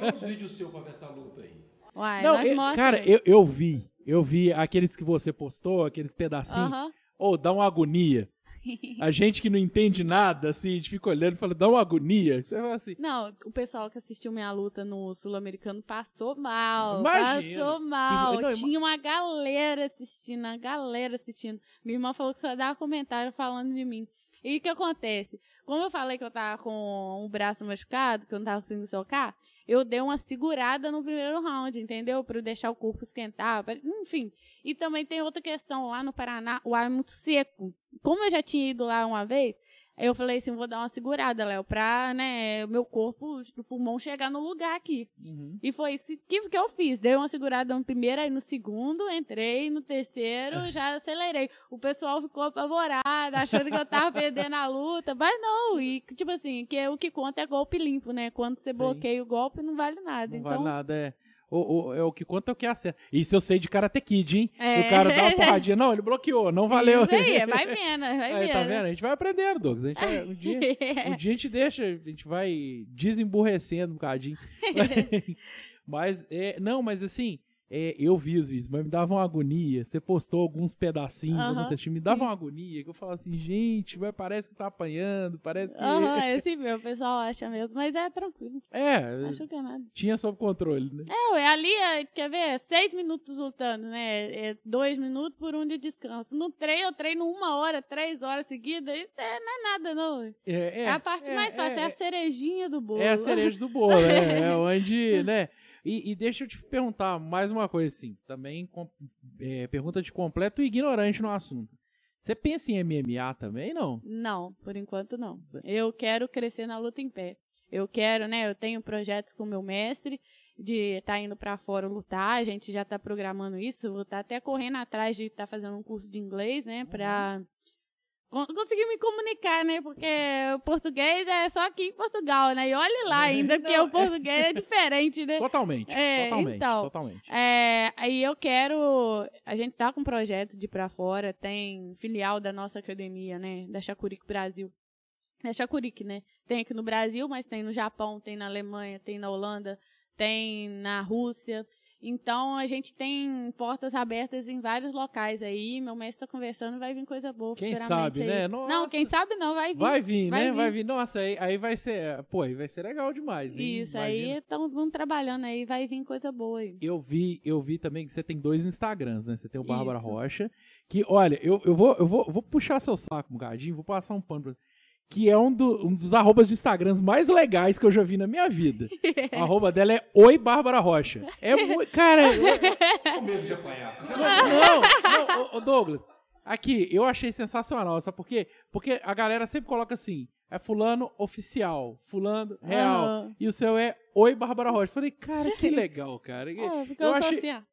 Olha os vídeos seus pra ver essa luta aí. Uai, Não, nós eu- cara, eu, eu vi. Eu vi aqueles que você postou, aqueles pedacinhos. Aham. Ou dá uma agonia. A gente que não entende nada, assim, a gente fica olhando e fala, dá uma agonia. Você fala assim, Não, o pessoal que assistiu minha luta no Sul-Americano passou mal. Imagino. Passou mal. Não, Tinha uma galera assistindo, uma galera assistindo. Minha irmã falou que só dava comentário falando de mim. E o que acontece? Como eu falei que eu tava com um braço machucado, que eu não tava conseguindo socar, eu dei uma segurada no primeiro round, entendeu? Eu deixar o corpo esquentar, pra- enfim. E também tem outra questão, lá no Paraná, o ar é muito seco. Como eu já tinha ido lá uma vez, eu falei assim, vou dar uma segurada, Léo, pra, né, o meu corpo, o pulmão chegar no lugar aqui. uhum. E foi isso que, que eu fiz. Dei uma segurada no primeiro, aí no segundo, entrei, no terceiro, já acelerei. O pessoal ficou apavorado, achando que eu tava perdendo a luta. Mas não, e tipo assim, que o que conta é golpe limpo, né? Quando você Sim. bloqueia o golpe, não vale nada. Não então, vale nada, é. O, o, é o que conta é o que acerta. Isso eu sei de Karate Kid, hein? É. O cara dá uma porradinha. Não, ele bloqueou, não valeu. Isso aí, vai vendo, vai Aí, vendo. tá vendo? A gente vai aprendendo, Douglas. A gente vai- um, dia, um dia a gente deixa, a gente vai desemburrecendo um bocadinho. mas, é, não, mas assim, é, eu vi os vídeos, mas me dava uma agonia. Você postou alguns pedacinhos Aham, no textinho, me dava uma agonia, que eu falava assim, gente, mas parece que tá apanhando, parece que... Aham, esse meu, o pessoal acha mesmo. Mas é tranquilo, É, acho que é nada. tinha sob controle, né? É, ué, ali, é, quer ver, seis minutos lutando, né? É dois minutos por um de descanso. No treino, eu treino uma hora, três horas seguidas, isso é, não é nada, não. É, É, é, a parte é, mais fácil, é, a cerejinha do bolo. É a cereja do bolo, né? É onde, né? E, e deixa eu te perguntar mais uma coisa, assim. Também com- é, pergunta de completo ignorante no assunto. Você pensa em MMA também, não? Não, por enquanto não. Eu quero crescer na luta em pé. Eu quero, né? Eu tenho projetos com o meu mestre de estar indo pra fora lutar. A gente já tá programando isso. Vou estar até correndo atrás de estar fazendo um curso de inglês, né? Pra con- conseguir me comunicar, né? Porque o português é só aqui em Portugal, né? E olhe lá ainda, porque o português é diferente, né? Totalmente. É, totalmente, então, totalmente. É, aí eu quero. A gente tá com um projeto de ir pra fora, tem filial da nossa academia, né? Da Chacuric Brasil. É Chacuric, né? Tem aqui no Brasil, mas tem no Japão, tem na Alemanha, tem na Holanda, tem na Rússia. Então a gente tem portas abertas em vários locais aí. Meu mestre tá conversando, vai vir coisa boa. Quem sabe, aí. né? Não, Nossa. quem sabe não, vai vir. Vai vir, vai né? vir. Vai vir. Nossa, aí, aí vai ser. Pô, aí vai ser legal demais. hein? Isso, Imagina. aí estamos trabalhando aí, vai vir coisa boa aí. Eu vi, eu vi também que você tem dois Instagrams, né? Você tem o Bárbara. Rocha, que, olha, eu, eu, vou, eu vou, vou puxar seu saco um bocadinho, vou passar um pano pra que é um, do- um dos arrobas de Instagrams mais legais que eu já vi na minha vida. O arroba dela é Oi Bárbara Rocha. É muito. Cara, eu- Com medo de apanhar. não, não, ô, ô, Douglas. Aqui, eu achei sensacional, sabe por quê? Porque a galera sempre coloca assim, é fulano oficial, fulano real, Aham. e o seu é Oi Bárbara Rocha. Falei, cara, que legal, cara. É, porque eu eu, sou achei, assim,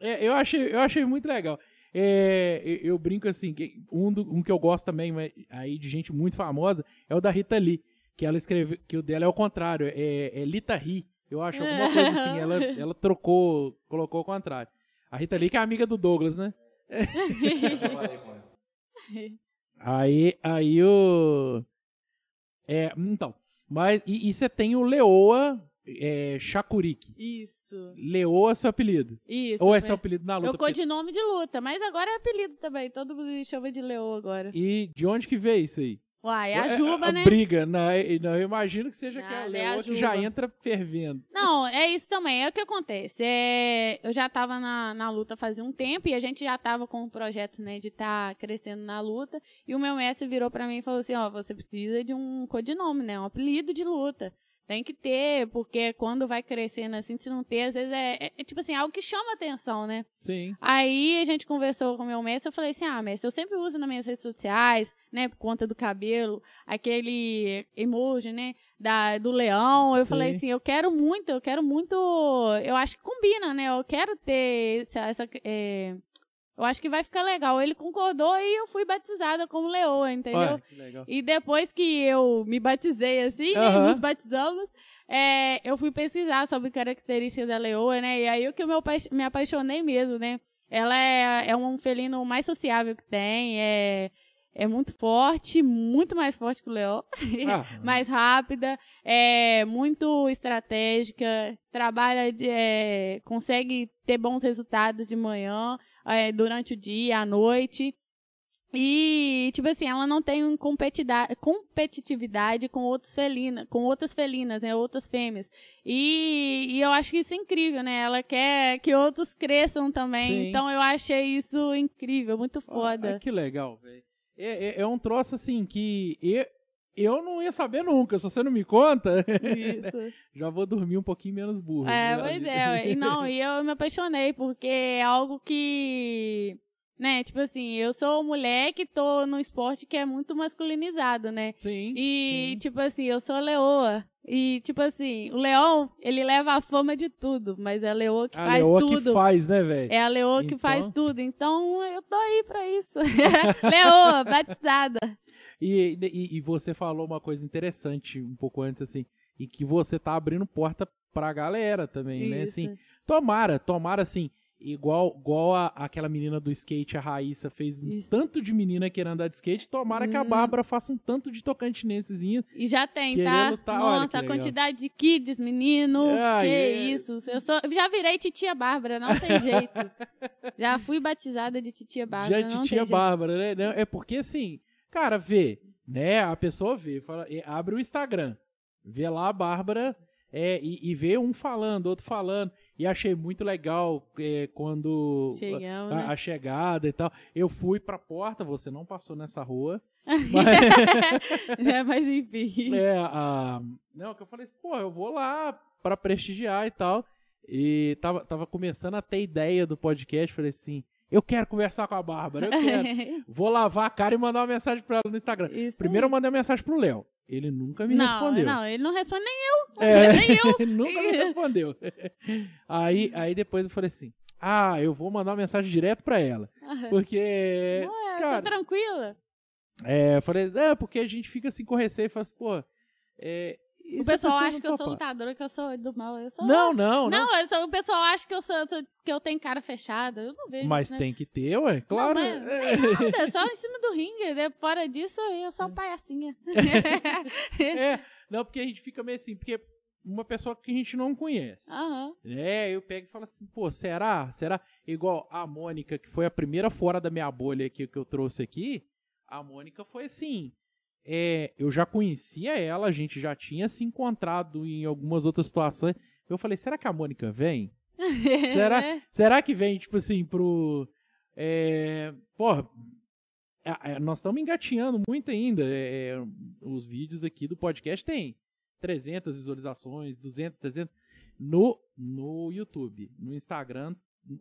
é, eu achei, eu achei muito legal. É, eu, eu brinco assim, que um, do- um que eu gosto também, aí de gente muito famosa, é o da Rita Lee, que ela escreveu, que o dela é o contrário, é, é Lita Ri. Eu acho alguma coisa assim, ela, ela trocou, colocou o contrário. A Rita Lee que é amiga do Douglas, né? Aí, aí o. É, então. Mas, e, e você tem o Leoa é, Shakurik. Isso. Leoa é seu apelido. Isso. Ou é né? seu apelido na luta? Eu porque- codinome de luta, mas agora é apelido também. Todo mundo me chama de Leô agora. E de onde que veio isso aí? Uai, a Juba, a né? briga, não, não, eu imagino que seja que a Nada, é a Leoa que já entra fervendo. Não, é isso também. É o que acontece. É, eu já tava na, na luta fazia um tempo e a gente já tava com o projeto, né, de estar crescendo na luta. E o meu mestre virou pra mim e falou assim, ó, você precisa de um codinome, né, um apelido de luta. Tem que ter, porque quando vai crescendo assim, se não ter, às vezes é, é, é tipo assim, algo que chama atenção, né? Sim. Aí a gente conversou com o meu mestre, eu falei assim, ah, mestre, eu sempre uso nas minhas redes sociais, né, por conta do cabelo, aquele emoji, né, da, do leão. Eu Sim. falei assim, eu quero muito, eu quero muito, eu acho que combina, né, eu quero ter essa, essa, é, eu acho que vai ficar legal. Ele concordou e eu fui batizada como leoa, entendeu? Olha. E depois que eu me batizei assim, Aham. nos batizamos, é, eu fui pesquisar sobre características da leoa, né? E aí o que eu me, apa- me apaixonei mesmo, né? Ela é, é um felino mais sociável que tem, é, é muito forte, muito mais forte que o leão, Ah, mais rápida, é muito estratégica, trabalha, de- é, consegue ter bons resultados de manhã, é, durante o dia, à noite. E, tipo assim, ela não tem competitividade com outros felina, com outras felinas, né? Outras fêmeas. E, e eu acho que isso é incrível, né? Ela quer que outros cresçam também. Sim. Então eu achei isso incrível, muito Ah, foda. que legal, velho. É, é, é um troço assim que eu, eu não ia saber nunca. Se você não me conta, Isso. já vou dormir um pouquinho menos burro. É, pois é. E não, e eu me apaixonei, porque é algo que. Né, tipo assim, eu sou mulher que tô num esporte que é muito masculinizado, né? Sim. E, sim. tipo assim, eu sou leoa. E, tipo assim, o leão, ele leva a fama de tudo, mas é a leoa que a faz leoa tudo. que faz, né, velho? É a leoa que Então- faz tudo. Então, eu tô aí pra isso. leoa, batizada. E, e, e você falou uma coisa interessante um pouco antes, assim, e que você tá abrindo porta pra galera também, né? Isso. Assim, tomara, tomara, assim, igual, igual a, aquela menina do skate, a Raíssa, fez um Isso. tanto de menina querendo andar de skate, tomara que a Hum. Bárbara faça um tanto de tocantinensezinho. E já tem, tá? que Nossa, a quantidade de kids, menino. Ah, que é. isso. Eu, sou, eu já virei titia Bárbara, não tem jeito. já fui batizada de titia Bárbara. Já não titia tem jeito. Bárbara, né? Não, É porque, assim, cara, vê, né? A pessoa vê, fala, e abre o Instagram, vê lá a Bárbara é, e, e vê um falando, outro falando. E achei muito legal é, quando Chegamos, a, né? a chegada e tal. Eu fui pra porta, você não passou nessa rua. é, mas enfim. É, a, não, que eu falei assim, pô, eu vou lá pra prestigiar e tal. E tava, tava começando a ter ideia do podcast. Falei assim, eu quero conversar com a Bárbara, eu quero. Vou lavar a cara e mandar uma mensagem pra ela no Instagram. Isso Primeiro eu aí. mandei uma mensagem pro Léo. Ele nunca me não, respondeu. Não, ele não responde nem eu. É, Nem eu. ele nunca me respondeu. Aí, aí depois eu falei assim: Ah, eu vou mandar uma mensagem direto pra ela. Porque. Ué, cara, tranquila. É, eu falei, é, porque a gente fica assim com receio e fala assim, pô. É, O pessoal pessoa acha que eu sou lutadora, que eu sou do mal. Eu sou Não, não, não. Não, sou- o pessoal acha que eu sou que eu tenho cara fechada. Eu não vejo. Mas isso, né? tem que ter, ué, claro. Não, É. mas- Nada, só em cima do ringue. né? Fora disso, eu sou uma palhacinha. É, não, porque a gente fica meio assim, porque uma pessoa que a gente não conhece. Aham. É, eu pego e falo assim, pô, será? Será? Igual a Mônica, que foi a primeira fora da minha bolha aqui que eu trouxe aqui, a Mônica foi assim. É, eu já conhecia ela, a gente já tinha se encontrado em algumas outras situações. Eu falei, será que a Mônica vem? Será, É. será que vem, tipo assim, pro. É, porra, a- nós estamos engatinhando muito ainda. é, os vídeos aqui do podcast tem 300 visualizações, 200, 300 no, no YouTube. No Instagram,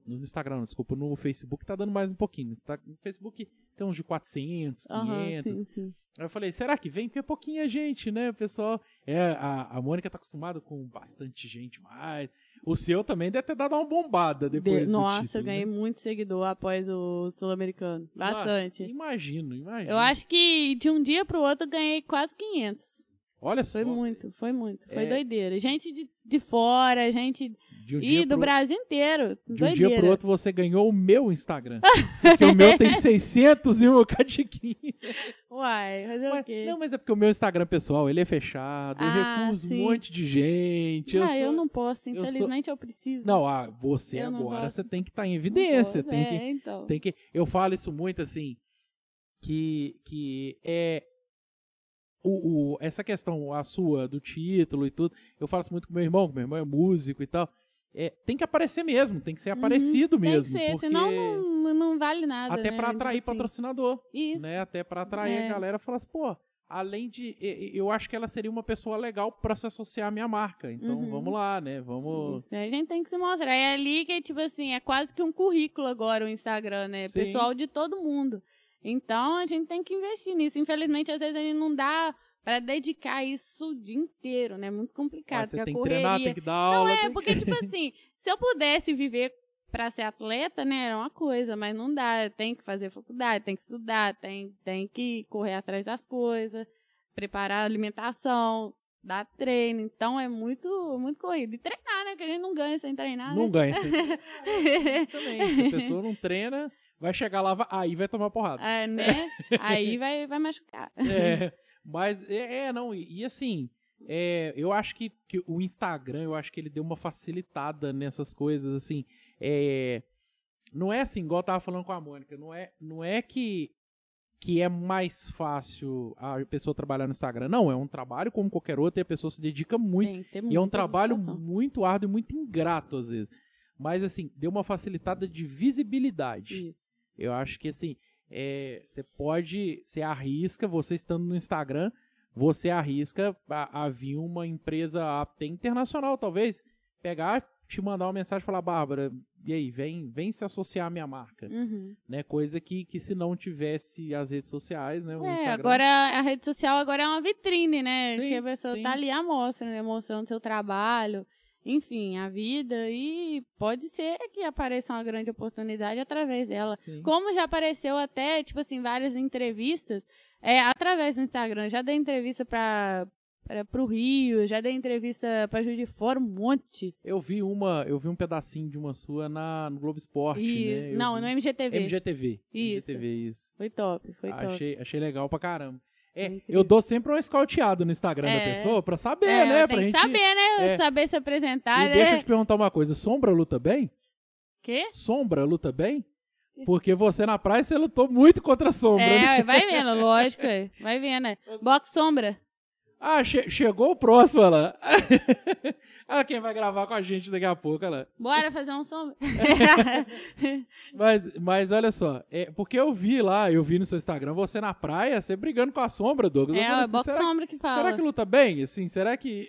no Instagram, desculpa, no Facebook tá dando mais um pouquinho. No Insta- No Facebook tem uns de 400, 500. Aham, sim, sim. Aí eu falei, será que vem? Porque é pouquinha gente, né, pessoal? É, a, a Mônica tá acostumada com bastante gente mais. O seu também deve ter dado uma bombada depois De- do Nossa, título, eu ganhei né? muito seguidor após o Sul-Americano. Bastante. Nossa, imagino, imagino. eu acho que de um dia pro outro eu ganhei quase 500. Olha Foi só. muito, foi muito. Foi É. doideira. Gente de, de fora, gente De um E do pro- Brasil inteiro. De um Doideira. dia pro outro você ganhou o meu Instagram. Porque o meu tem 600 e um catiquinho. Uai, fazer o Mas- quê? Não, mas é porque o meu Instagram pessoal, ele é fechado, eu Ah, recuso um sim. monte de gente. Eu ah, sou- eu não posso, eu sou- infelizmente eu, preciso. Não, ah, você Eu agora, você tem que estar em Não evidência. Tem que, é, então. tem que. Eu falo isso muito assim, que, que é. O, o- essa questão, a sua, do título e tudo, eu falo isso muito com meu irmão, que meu irmão é músico e tal. É, tem que aparecer mesmo, tem que ser Uhum, aparecido Tem mesmo. que ser, porque senão não, não vale nada. até né? pra atrair Tipo assim, patrocinador, Isso. né? Até pra atrair É. a galera falar assim, pô, além de. Eu acho que ela seria uma pessoa legal pra se associar à minha marca. Então Uhum. vamos lá, né? Vamos. Isso, a gente tem que se mostrar. É ali que, tipo assim, é quase que um currículo agora o Instagram, né? Sim. Pessoal de todo mundo. Então a gente tem que investir nisso. Infelizmente, às vezes a gente não dá pra dedicar isso o dia inteiro, né? Muito complicado. Mas você porque tem que correria... treinar, tem que dar aula. Não, é, tem que- porque, tipo assim, se eu pudesse viver pra ser atleta, né, era uma coisa, mas não dá. Tem que fazer faculdade, tem que estudar, tem, tem que correr atrás das coisas, preparar a alimentação, dar treino. Então é muito, muito corrido. E treinar, né? Porque a gente não ganha sem treinar, Não né? ganha. Você... É, isso também. Se a pessoa não treina, vai chegar lá, vai- aí vai tomar porrada. É, né? Aí vai, vai machucar. É, mas, é, é, não, e, e assim, é, eu acho que, que o Instagram, eu acho que ele deu uma facilitada nessas coisas, assim, é, não é assim, igual eu tava falando com a Mônica, não é, não é que, que é mais fácil a pessoa trabalhar no Instagram, não, é um trabalho como qualquer outro e a pessoa se dedica muito, ter e é um trabalho muito árduo e muito ingrato às vezes, mas assim, deu uma facilitada de visibilidade. Isso. Eu acho que assim, é, você pode, você arrisca, você estando no Instagram, você arrisca a, a vir uma empresa até internacional, talvez, pegar, te mandar uma mensagem e falar, Bárbara, e aí, vem, vem se associar à minha marca, Uhum. né? Coisa que, que se não tivesse as redes sociais, né? O É, Instagram, agora a rede social agora é uma vitrine, né? Sim, que a pessoa sim. tá ali à mostra, né? Mostrando seu trabalho, enfim, a vida. E pode ser que apareça uma grande oportunidade através dela. Sim. Como já apareceu até, tipo assim, várias entrevistas é, através do Instagram. Já dei entrevista pra, pra, pro Rio, já dei entrevista pra Juiz de Fora, um monte. Eu vi uma, eu vi um pedacinho de uma sua na, no Globo Esporte, E, né? Eu não, vi- no MGTV. MGTV. Isso. MGTV, isso. Foi top, foi top. Achei, achei legal pra caramba. É, eu dou sempre uma escauteada no Instagram da É. pessoa pra saber, É, né? Pra gente... saber, né? é. Saber se apresentar. E né? deixa eu te perguntar uma coisa, Sombra luta bem? Quê? Sombra luta bem? Porque você na praia, você lutou muito contra a Sombra, né? É, vai vendo, lógico. é. Vai vendo, né? Box sombra. Ah, che- chegou o próximo, olha ah, quem vai gravar com a gente daqui a pouco, lá. Bora fazer um sombra. Mas, mas olha só, é, porque eu vi lá, eu vi no seu Instagram, você na praia, você brigando com a Sombra, Douglas. É, assim, box será, sombra que fala. será que luta bem? Assim, será que...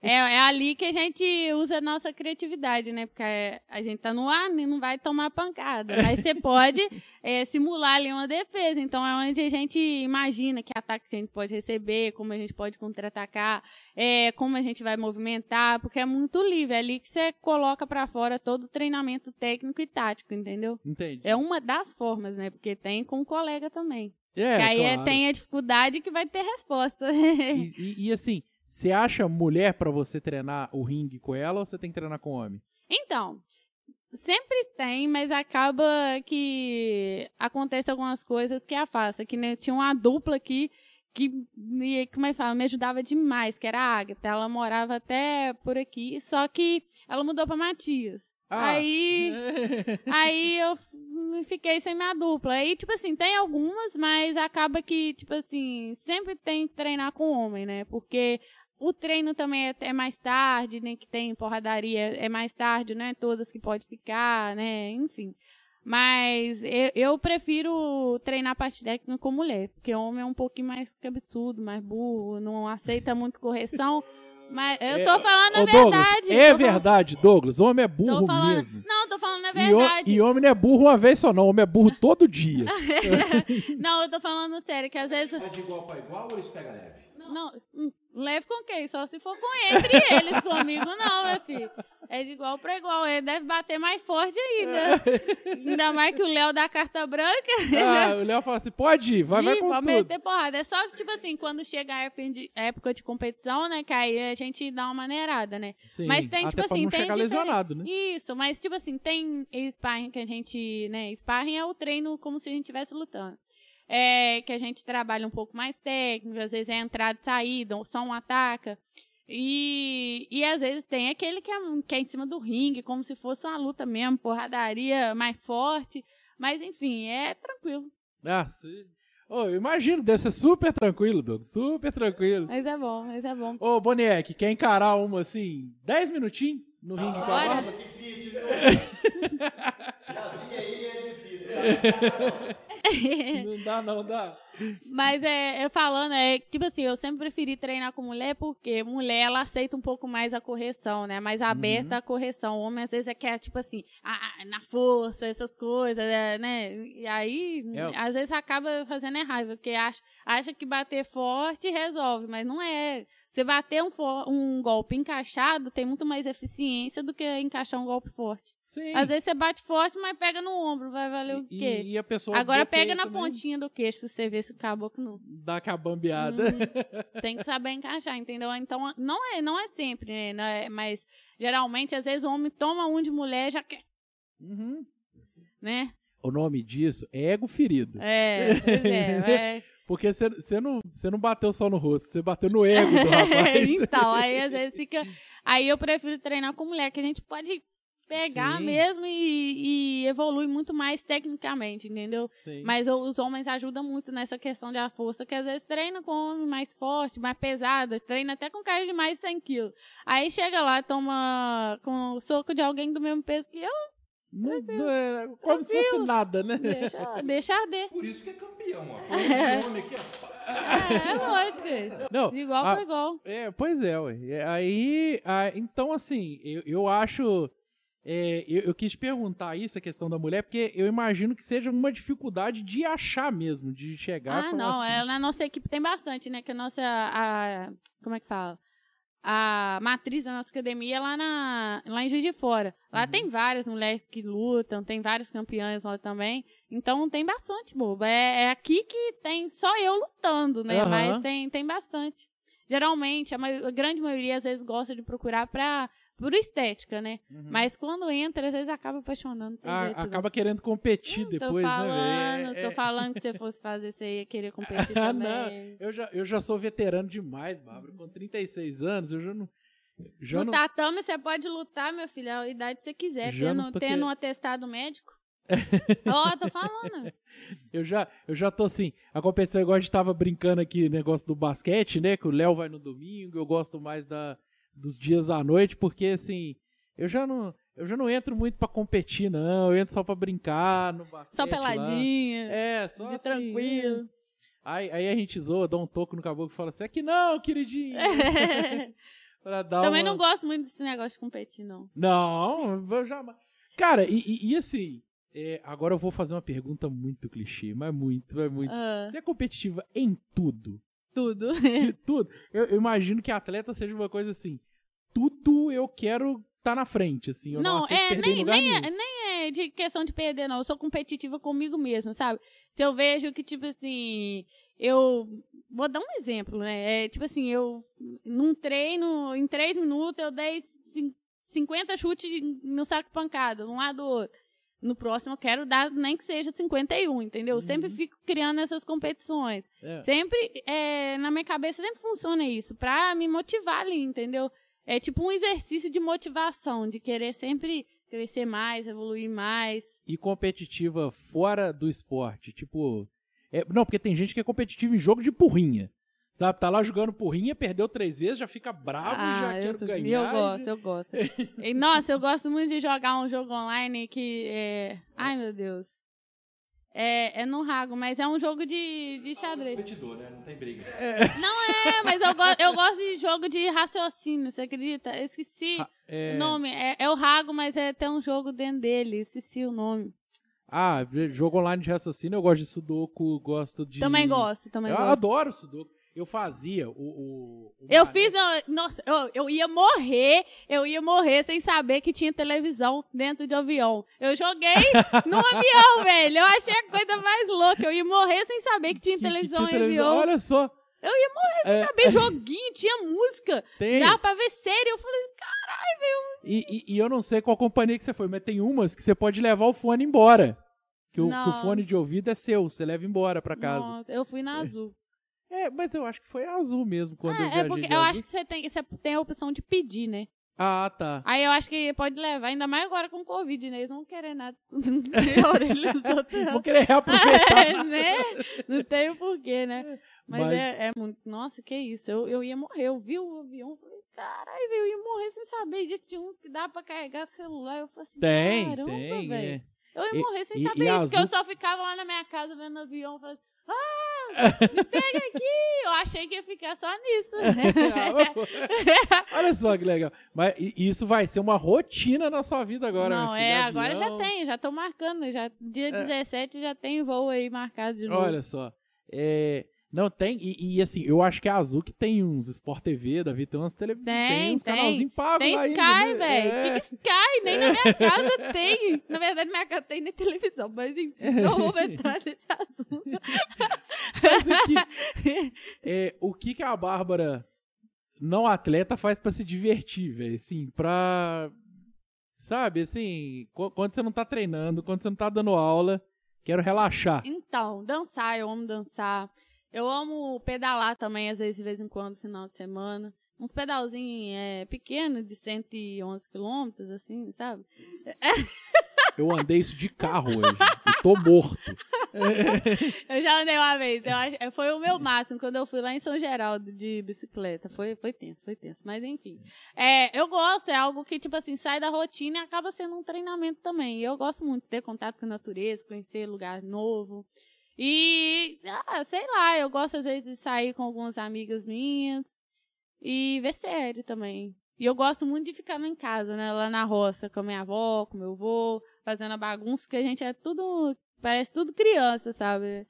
É, é ali que a gente usa a nossa criatividade, né? Porque é, a gente tá no ar e não vai tomar pancada. Mas você pode é, simular ali uma defesa. Então é onde a gente imagina que ataque a gente pode receber, como a gente pode contra-atacar, é, como a gente vai movimentar, porque é muito livre. É ali que você coloca pra fora todo o treinamento técnico e tático, entendeu? Entendi. É uma das formas, né? Porque tem com o colega também. É, que aí é- claro. tem a dificuldade que vai ter resposta. E, e- e, assim, você acha mulher pra você treinar o ringue com ela ou você tem que treinar com homem? Então, sempre tem, mas acaba que acontece algumas coisas que afasta. Que nem tinha uma dupla aqui que, me, como é que fala, me ajudava demais, que era a Agatha. Ela morava até por aqui, só que ela mudou pra Matias. Ah. Aí, aí eu fiquei sem minha dupla. Aí, tipo assim, tem algumas, mas acaba que, tipo assim, sempre tem que treinar com homem, né? Porque o treino também é, é mais tarde, né? Que tem porradaria é mais tarde, né? Todas que pode ficar, né? Enfim. Mas eu, eu prefiro treinar parte técnica com mulher, porque homem é um pouquinho mais cabeçudo, mais burro, não aceita muito correção. Mas eu tô É, falando a Ô, Douglas, verdade. é tô falando- verdade, Douglas. Homem é burro Tô falando- mesmo. Não, tô falando a E, ho- verdade. e homem não é burro uma vez só, não. Homem é burro todo dia. Não, eu tô falando sério, que às vezes. É de igual pra igual ou eles pegam leve? Não, hum, leve com quem? Só se for com entre eles, comigo não, meu filho. É de igual pra igual. Ele deve bater mais forte ainda. ainda mais que o Léo da carta branca. Ah, o Léo fala assim: pode ir, vai, vai Ih, com pode tudo. meter porrada. É só, tipo assim, quando chega a época de, competição, né? Que aí a gente dá uma maneirada, né? Sim, Mas tem, tipo assim, não tem lesionado, né? Isso, mas tipo assim, tem sparring que a gente, né, sparring é o treino como se a gente estivesse lutando. É, que a gente trabalha um pouco mais técnico, às vezes é entrada e saída, só um ataca. E, e às vezes tem aquele que é, que é em cima do ringue, como se fosse uma luta mesmo, porradaria mais forte. Mas enfim, é tranquilo. Ah, sim. Eu imagino, deve ser super tranquilo, Douglas. Super tranquilo. Mas é bom, mas é bom. Ô, Boniek, quer encarar uma assim, 10 minutinhos no ringue com a barba? Difícil, viu? Já vi aí, é difícil. Não dá, não dá. Mas é, eu falando, é tipo assim, eu sempre preferi treinar com mulher porque mulher ela aceita um pouco mais a correção, né? Mais aberta a correção. O homem às vezes é que é tipo assim, ah, na força, essas coisas, é, né? E aí, É. às vezes acaba fazendo errado, porque acha, acha que bater forte resolve, mas não é. Você bater um, for- um golpe encaixado tem muito mais eficiência do que encaixar um golpe forte. Sim. Às vezes você bate forte, mas pega no ombro, vai valer o E- quê? E, a pessoa Agora pega na também, pontinha do queixo pra você ver se o caboclo não. Dá aquela bambeada. Uhum. Tem que saber encaixar, entendeu? Então, não é, não é sempre, né? Não é- Mas, geralmente, às vezes o homem toma um de mulher e já quer, Uhum. né? O nome disso é ego ferido. É, pois é. é. Porque você você não, você não bateu só no rosto, você bateu no ego do rapaz. então, aí às vezes fica. Aí eu prefiro treinar com mulher, que a gente pode pegar Sim. mesmo e, e evolui muito mais tecnicamente, entendeu? Sim. Mas os homens ajudam muito nessa questão da força, que às vezes treina com homem mais forte, mais pesado, treina até com cara de mais de 100 quilos. Aí chega lá, toma com o soco de alguém do mesmo peso que eu, Não- é como se fosse nada, né? deixa, deixa arder. Por isso que é campeão, ó. De nome aqui, ó. É, é lógico. Não, De igual a- pra igual. É, pois é, ué. É, Aí, ah, então assim, eu, eu acho. É, eu, eu quis perguntar isso, a questão da mulher, porque eu imagino que seja uma dificuldade de achar mesmo, de chegar Ah, não, assim. é, na nossa equipe tem bastante, né? Que a nossa. A, como é que fala? A matriz da nossa academia é lá, na, lá em Juiz de Fora. Lá Uhum. tem várias mulheres que lutam, tem vários campeões lá também. Então tem bastante, boba. É, é aqui que tem só eu lutando, né? Aham. Mas tem, tem bastante. Geralmente, a, a grande maioria às vezes gosta de procurar pra, por estética, né? Uhum. Mas quando entra, às vezes acaba apaixonando. Ah, não. acaba querendo competir Tô depois, falando, né? velho? É- tô é- falando que se você fosse fazer, você ia querer competir Ah, também. Eu já, eu já sou veterano demais, Bárbara. Com 36 anos, eu já não. Já no não tatame você pode lutar, meu filho, a idade que você quiser, Já não tendo, tô tendo querendo. um atestado médico. Ó, tô falando. Eu já, eu já tô assim, a competição, igual a gente tava brincando aqui, negócio do basquete, né? Que o Léo vai no domingo, eu gosto mais da, dos dias à noite, porque assim, eu já não, eu já não entro muito pra competir, não. Eu entro só pra brincar no basquete. Só lá. peladinha, É, só assim, tranquilo. é. Aí, aí a gente zoa, dá um toco no caboclo e fala assim: aqui não, queridinho. Pra dar Também uma- não gosto muito desse negócio de competir, não. Não, eu jamais. Cara, e, e- e assim, é, agora eu vou fazer uma pergunta muito clichê, mas muito, mas muito. Ah, Você é competitiva em tudo? Tudo. De tudo? Eu, eu imagino que atleta seja uma coisa assim, tudo eu quero estar na frente, assim. Eu não, não, é nem, nem, é, nem é de questão de perder, não. Eu sou competitiva comigo mesma, sabe? Se eu vejo que, tipo assim, eu. Vou dar um exemplo, né? É, tipo assim, eu. Num treino, em três minutos, eu dei cin- 50 chutes no saco de pancada, um lado do outro. No próximo eu quero dar nem que seja 51, entendeu? Eu Sempre Uhum. fico criando essas competições. É. Sempre, é, na minha cabeça, sempre funciona isso, pra me motivar ali, entendeu? É tipo um exercício de motivação, de querer sempre crescer mais, evoluir mais. E competitiva fora do esporte, tipo... é- não, porque tem gente que é competitiva em jogo de porrinha. Sabe, tá lá jogando porrinha, perdeu três vezes, já fica bravo e já Ah, eu, quero sou- ganhar. eu gosto, eu gosto. E, nossa, eu gosto muito de jogar um jogo online que é. Ai, meu Deus. É, é no Rago, mas é um jogo de, de xadrez. Competidor, né? Não tem briga. Não é, mas eu, go eu gosto de jogo de raciocínio, você acredita? Eu esqueci Ah, é- o nome. É, é o Rago, mas é, tem um jogo dentro dele, esqueci o nome. Ah, jogo online de raciocínio, eu gosto de Sudoku, gosto de... Também gosto, também eu gosto. adoro Sudoku. Eu fazia o. o, o Eu fiz. a- Nossa, eu, eu ia morrer. Eu ia morrer sem saber que tinha televisão dentro de avião. Eu joguei no avião, velho. Eu achei a coisa mais louca. Eu ia morrer sem saber que tinha que- que televisão tinha em televisão. avião. Olha só. Eu ia morrer sem É, saber. Joguinho, tinha música. Tem. Dava pra ver série. Eu falei, caralho, velho. E, e- e eu não sei qual companhia que você foi, mas tem umas que você pode levar o fone embora. Que o, que o Não. fone de ouvido é seu, você leva embora pra casa. Nossa, eu fui na azul. É, mas eu acho que foi azul mesmo quando eu Ah, é viajei porque de eu azul. acho que você tem, você tem a opção de pedir, né? Ah, tá. Aí eu acho que pode levar, ainda mais agora com Covid, né? Eles não nada de orelha dos outros. Vou querer reaproveitar. É, né? Não tem o porquê, né? Mas, Mas- É, é muito. Nossa, que isso. Eu, eu ia morrer. Eu vi o avião falei, caralho, eu ia morrer sem saber disso. Tinha uns que dá pra carregar celular. Eu falei assim, Tem, caramba, velho. é. Eu ia morrer sem e- saber e isso, que eu azul- só ficava lá na minha casa vendo o avião. eu Falei, me pega aqui. Eu achei que ia ficar só nisso. Olha só que legal. Mas isso vai ser uma rotina na sua vida agora, Não, filha, é, agora já tem, já tô marcando. Já, dia 17 já tem voo aí marcado de novo. Olha só. É, não, tem. E, e, assim, eu acho que a Azul que tem uns Sport TV, Davi, tem umas televisões. Tem, uns tem. canalzinhos pagos Tem Sky, né? velho. É. Que Sky? Nem na minha casa tem. Na verdade, minha casa tem nem televisão, mas enfim, não vou entrar nesse assunto. Mas é, o que, que a Bárbara, não atleta, faz pra se divertir, velho? Assim, pra. Sabe, assim, qu- quando você não tá treinando, quando você não tá dando aula, quero relaxar. Então, dançar, eu amo dançar. Eu amo pedalar também, às vezes, de vez em quando, final de semana. Uns pedalzinhos é, pequenos, de 111 quilômetros, assim, sabe? Eu andei isso de carro hoje. e tô morto. Eu já andei uma vez. Eu acho, foi o meu máximo quando eu fui lá em São Geraldo de bicicleta. Foi, foi tenso, foi tenso. Mas enfim. É, eu gosto, é algo que, tipo assim, sai da rotina e acaba sendo um treinamento também. E eu gosto muito de ter contato com a natureza, conhecer lugar novo. E, ah, sei lá, eu gosto às vezes de sair com algumas amigas minhas e ver série também. E eu gosto muito de ficar em casa, né? Lá na roça, com a minha avó, com meu avô, fazendo a bagunça, que a gente é tudo. Parece tudo criança, sabe?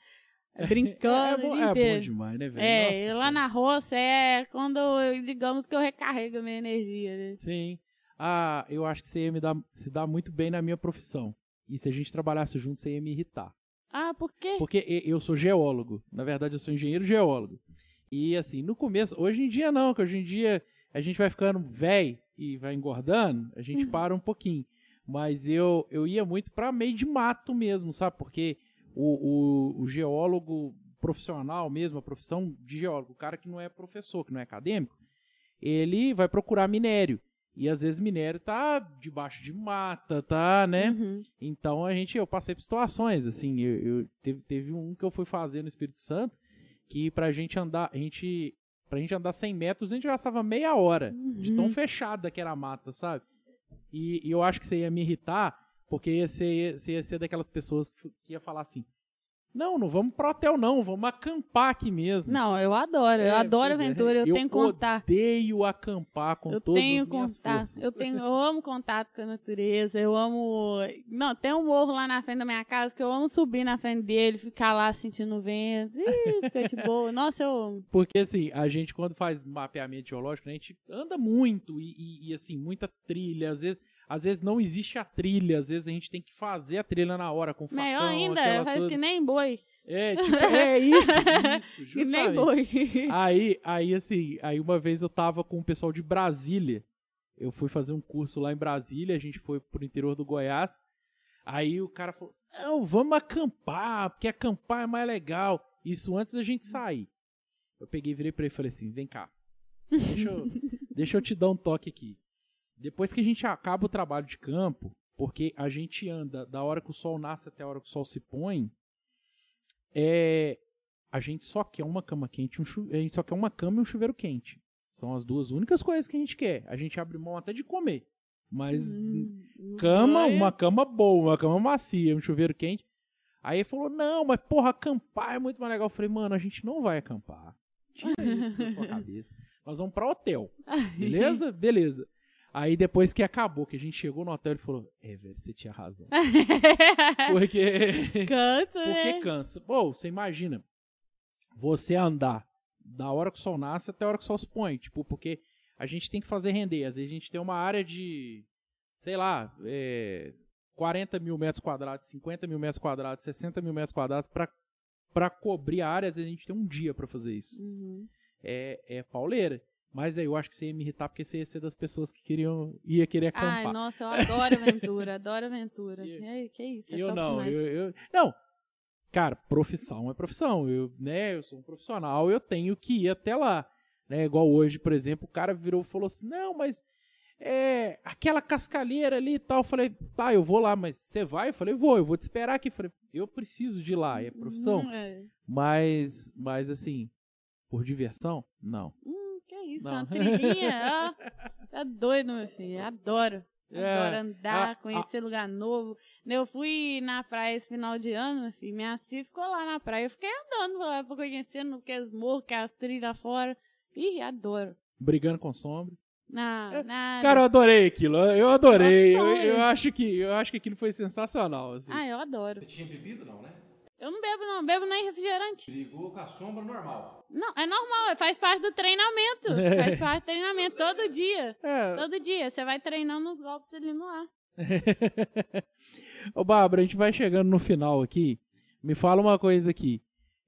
Brincando. é, o bom, é bom demais, né, velho? É, Nossa lá na roça é quando, eu, digamos que eu recarrego a minha energia, né? Sim. Ah, eu acho que você ia me dar, se dar muito bem na minha profissão. E se a gente trabalhasse junto, você ia me irritar. Ah, por quê? Porque eu sou geólogo. Na verdade, eu sou engenheiro geólogo. E assim, no começo, hoje em dia não, que hoje em dia a gente vai ficando velho e vai engordando, a gente para um pouquinho. Mas eu, eu ia muito pra meio de mato mesmo, sabe? Porque o, o, o geólogo profissional mesmo, a profissão de geólogo, o cara que não é professor, que não é acadêmico, ele vai procurar minério. E às vezes minério tá debaixo de mata, tá, né? Uhum. Então a gente, eu passei por situações, assim, eu, eu- teve, teve um que eu fui fazer no Espírito Santo, que pra gente andar, a gente, pra gente andar 100 metros, a gente gastava meia hora, de tão Uhum. fechada que era a mata, sabe? E, e eu acho que você ia me irritar, porque ia ser, você ia ser daquelas pessoas que, que ia falar assim, não, não vamos pro hotel não, vamos acampar aqui mesmo. Não, eu adoro, eu É, adoro é. aventura, eu, tenho que contar. odeio acampar com Eu todas tenho as minhas contato, forças. eu tenho, eu amo contato com a natureza, eu amo, não, tem um morro lá na frente da minha casa que eu amo subir na frente dele, ficar lá sentindo o vento, ih, fica de boa, nossa, eu amo. Porque assim, a gente quando faz mapeamento geológico, a gente anda muito e, e- e, assim, muita trilha, às vezes, às vezes não existe a trilha, às vezes a gente tem que fazer a trilha na hora com facão, Melhor ainda, faz toda. que nem boi, É, tipo, é isso, isso, que nem boi. Aí, aí assim, aí uma vez eu tava com o pessoal de Brasília. Eu fui fazer um curso lá em Brasília, a gente foi pro interior do Goiás. Aí o cara falou: "Não, vamos acampar, porque acampar é mais legal". Isso antes da gente sair. Eu peguei, virei pra ele e falei assim: "Vem cá. Deixa eu, deixa eu te dar um toque aqui. Depois que a gente acaba o trabalho de campo, porque a gente anda da hora que o sol nasce até a hora que o sol se põe, é a gente só quer uma cama quente, um chu- a gente só quer uma cama e um chuveiro quente. São as duas únicas coisas que a gente quer. A gente abre mão até de comer. Mas Hum, cama, banho. uma cama boa, uma cama macia, um chuveiro quente. Aí ele falou: "Não, mas porra, acampar é muito mais legal". Eu falei: "Mano, a gente não vai acampar. Tira isso da sua cabeça. Nós vamos pra hotel. Beleza? Beleza. Aí depois que acabou, que a gente chegou no hotel, ele falou: "É, velho, você tinha razão". Porque Canto, porque né? cansa. Pô, você imagina você andar da hora que o sol nasce até a hora que o sol se põe. Tipo, porque a gente tem que fazer render. Às vezes a gente tem uma área de, sei lá, é, 40 mil metros quadrados, 50 mil metros quadrados, 60 mil metros quadrados para para cobrir a área, às vezes a gente tem um dia para fazer isso. Uhum. É, é pauleira. Mas aí eu acho que você ia me irritar porque você ia ser das pessoas que queriam ia querer acampar. Ai, nossa, eu adoro aventura, adoro aventura. E- aí, que isso? é eu não, eu, eu- não. Cara, profissão é profissão. Eu, né, eu sou um profissional, eu tenho que ir até lá, né? Igual hoje, por exemplo, o cara virou e falou assim: "Não, mas é aquela cascalheira ali e tal". Eu falei: "Tá, eu vou lá, mas você vai?". Eu falei: "Vou, eu vou te esperar aqui". Eu falei: "Eu preciso de ir lá, é profissão". Hum, é. Mas mas assim, por diversão? Não. Hum, isso, Não. uma trilhinha, ó. Tá doido, meu filho. Adoro. É, Adoro andar, a- conhecer lugar novo. Eu fui na praia esse final de ano, meu filho. Minha filha ficou lá na praia. Eu fiquei andando lá pra conhecendo que as morros, que as trilhas fora. Ih, adoro. Brigando com sombra. Não, nada. Cara, eu adorei aquilo. Eu adorei. Eu, Adorei. eu acho que eu acho que aquilo foi sensacional, assim. Ah, eu adoro. Você tinha bebido, não, né? Eu não bebo, não. Bebo nem refrigerante. Brigou com a sombra normal. Não, é normal. Faz parte do treinamento. Faz parte do treinamento. Todo dia. É, Todo dia. Você vai treinando os golpes ali no ar. Ô, Bárbara, a gente vai chegando no final aqui. Me fala uma coisa aqui.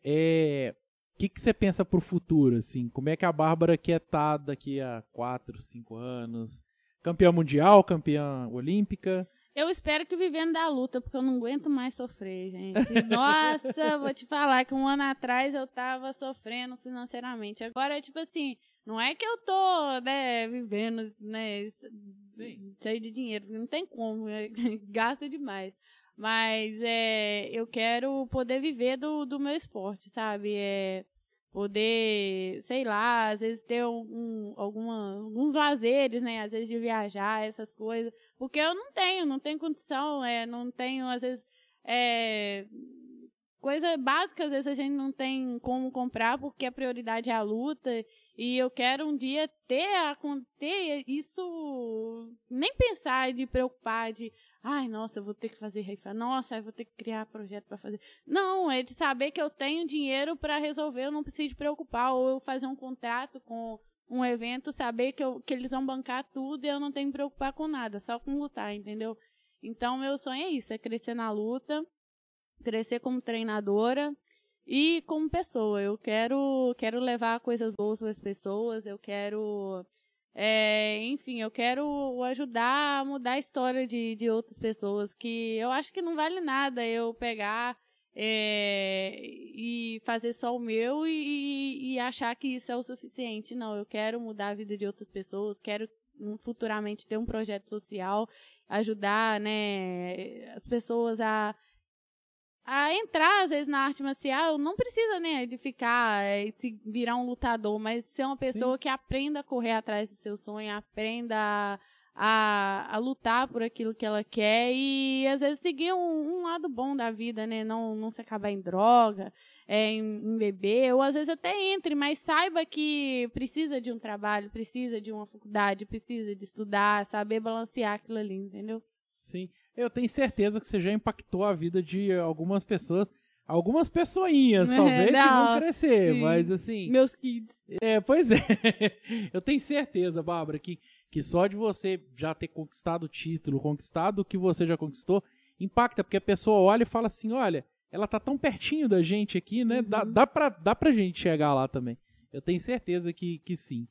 É, o que, que você pensa pro futuro, assim? Como é que a Bárbara quer estar daqui a 4, 5 anos? Campeã mundial, campeã olímpica? Eu espero que vivendo da luta, porque eu não aguento mais sofrer, gente. Nossa, vou te falar que um ano atrás eu tava sofrendo financeiramente. Agora, tipo assim, não é que eu tô, né, vivendo, né, Sim. cheio de dinheiro, não tem como, né? gasta demais. Mas é, eu quero poder viver do, do meu esporte, sabe? É, poder, sei lá, às vezes ter um, alguma, alguns lazeres, né? Às vezes de viajar, essas coisas. Porque eu não tenho, não tenho condição, é, não tenho, às vezes, é, coisa básica, às vezes a gente não tem como comprar porque a prioridade é a luta. E eu quero um dia ter, ter isso, nem pensar de preocupar de, ai, nossa, eu vou ter que fazer rifa, nossa, eu vou ter que criar projeto para fazer. Não, é de saber que eu tenho dinheiro para resolver, eu não preciso preocupar, ou eu fazer um contrato com um evento, saber que, eu, que eles vão bancar tudo e eu não tenho que me preocupar com nada, só com lutar, entendeu? Então, meu sonho é isso, é crescer na luta, crescer como treinadora e como pessoa. Eu quero, quero levar coisas boas para as pessoas, eu quero, é, enfim, eu quero ajudar a mudar a história de, de outras pessoas, que eu acho que não vale nada eu pegar é, e fazer só o meu e, e- achar que isso é o suficiente. Não, eu quero mudar a vida de outras pessoas, quero futuramente ter um projeto social, ajudar, né, as pessoas a a entrar, às vezes, na arte marcial, não precisa, né, de ficar, é, se virar um lutador, mas ser uma pessoa que aprenda a correr atrás do seu sonho, aprenda a, a, a lutar por aquilo que ela quer e, às vezes, seguir um, um lado bom da vida, né, não, não se acabar em droga, é, em, em beber, ou às vezes até entre, mas saiba que precisa de um trabalho, precisa de uma faculdade, precisa de estudar, saber balancear aquilo ali, entendeu? Sim. Eu tenho certeza que você já impactou a vida de algumas pessoas. Algumas pessoinhas, É, talvez, que não, vão crescer, sim. mas assim. Meus kids. É, pois é. Eu tenho certeza, Bárbara, que, que só de você já ter conquistado o título, conquistado o que você já conquistou, impacta, porque a pessoa olha e fala assim: olha, ela tá tão pertinho da gente aqui, né? Dá, Uhum. dá, pra, dá pra gente chegar lá também. Eu tenho certeza que, que sim.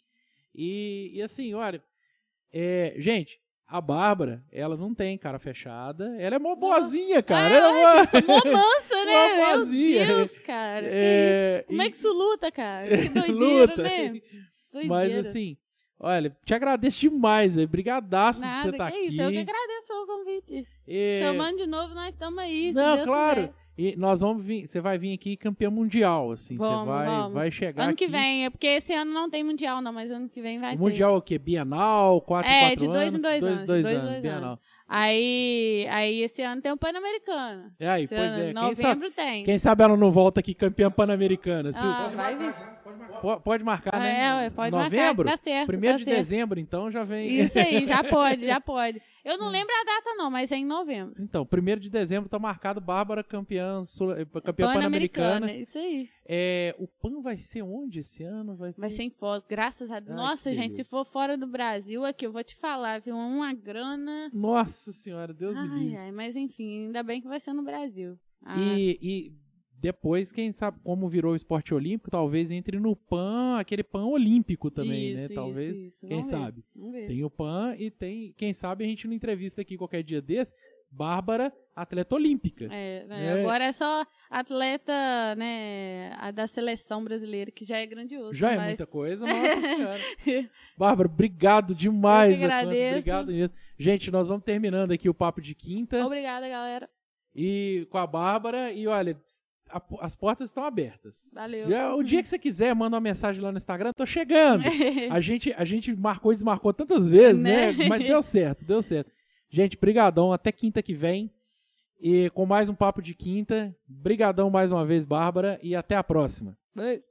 E, e assim, olha, é, gente, a Bárbara, ela não tem cara fechada, ela é mó boazinha, cara. ela é Ai, mó- mansa, né? Mó Meu boazinha. Deus, cara. É, Como é que isso luta, cara? Que doideira, luta. né? Doideira. Mas assim, olha, te agradeço demais, velho. Brigadaço de Nada, você estar que aqui. isso. Eu que agradeço pelo convite. E- Chamando de novo, nós estamos aí. Não, claro. quiser. E nós vamos vir, você vai vir aqui campeão mundial, assim. Você Vamos, vai, vamos. vai chegar Ano aqui. que vem, é porque esse ano não tem mundial, não, mas ano que vem vai O ter. mundial é o quê? Bienal, 4 É, 4 de dois em anos? dois dois, anos, dois dois anos, dois Bienal. Aí, aí esse ano tem o Pan-Americano. E aí, Esse pois ano, é. Quem novembro sabe, tem. quem sabe ela não volta aqui campeã pan-americana. Ah, vai vir. Pode marcar. Né? É, pode Novembro? marcar. Tá certo. Primeiro tá de certo. dezembro, então já vem. Isso aí, já pode, já pode. Eu Hum. não lembro a data, não, mas é em novembro. Então, primeiro de dezembro tá marcado Bárbara campeã, sul- eh, campeã pan-americana. Isso aí. É, o PAN vai ser onde esse ano? Vai ser, Vai ser em Foz, graças a Deus. Nossa, gente, beleza. se for fora do Brasil, aqui eu vou te falar, viu? Uma grana. Nossa senhora, Deus me Ai, livre. ai, mas enfim, ainda bem que vai ser no Brasil. Ah, E, e depois, quem sabe como virou o esporte olímpico, talvez entre no PAN, aquele PAN olímpico também, isso, né? isso, Talvez, isso. quem Vamos ver, sabe. Vamos ver. Tem o PAN e tem, quem sabe a gente não entrevista aqui qualquer dia desse, Bárbara, atleta olímpica. É, né, É. Agora é só atleta, né, a da seleção brasileira, que já é grandioso. Já é mas- muita coisa, nossa senhora. Bárbara, obrigado demais. Eu agradeço. Obrigado mesmo. Gente, nós vamos terminando aqui o papo de quinta Obrigada, galera. e com a Bárbara e olha, a- as portas estão abertas. Valeu. Já- O dia que você quiser, manda uma mensagem lá no Instagram, tô chegando. A gente, a gente marcou e desmarcou tantas vezes, né? Né? Mas deu certo, deu certo. Gente, brigadão, até quinta que vem. E com mais um papo de quinta. Brigadão mais uma vez, Bárbara, e até a próxima. Beijo.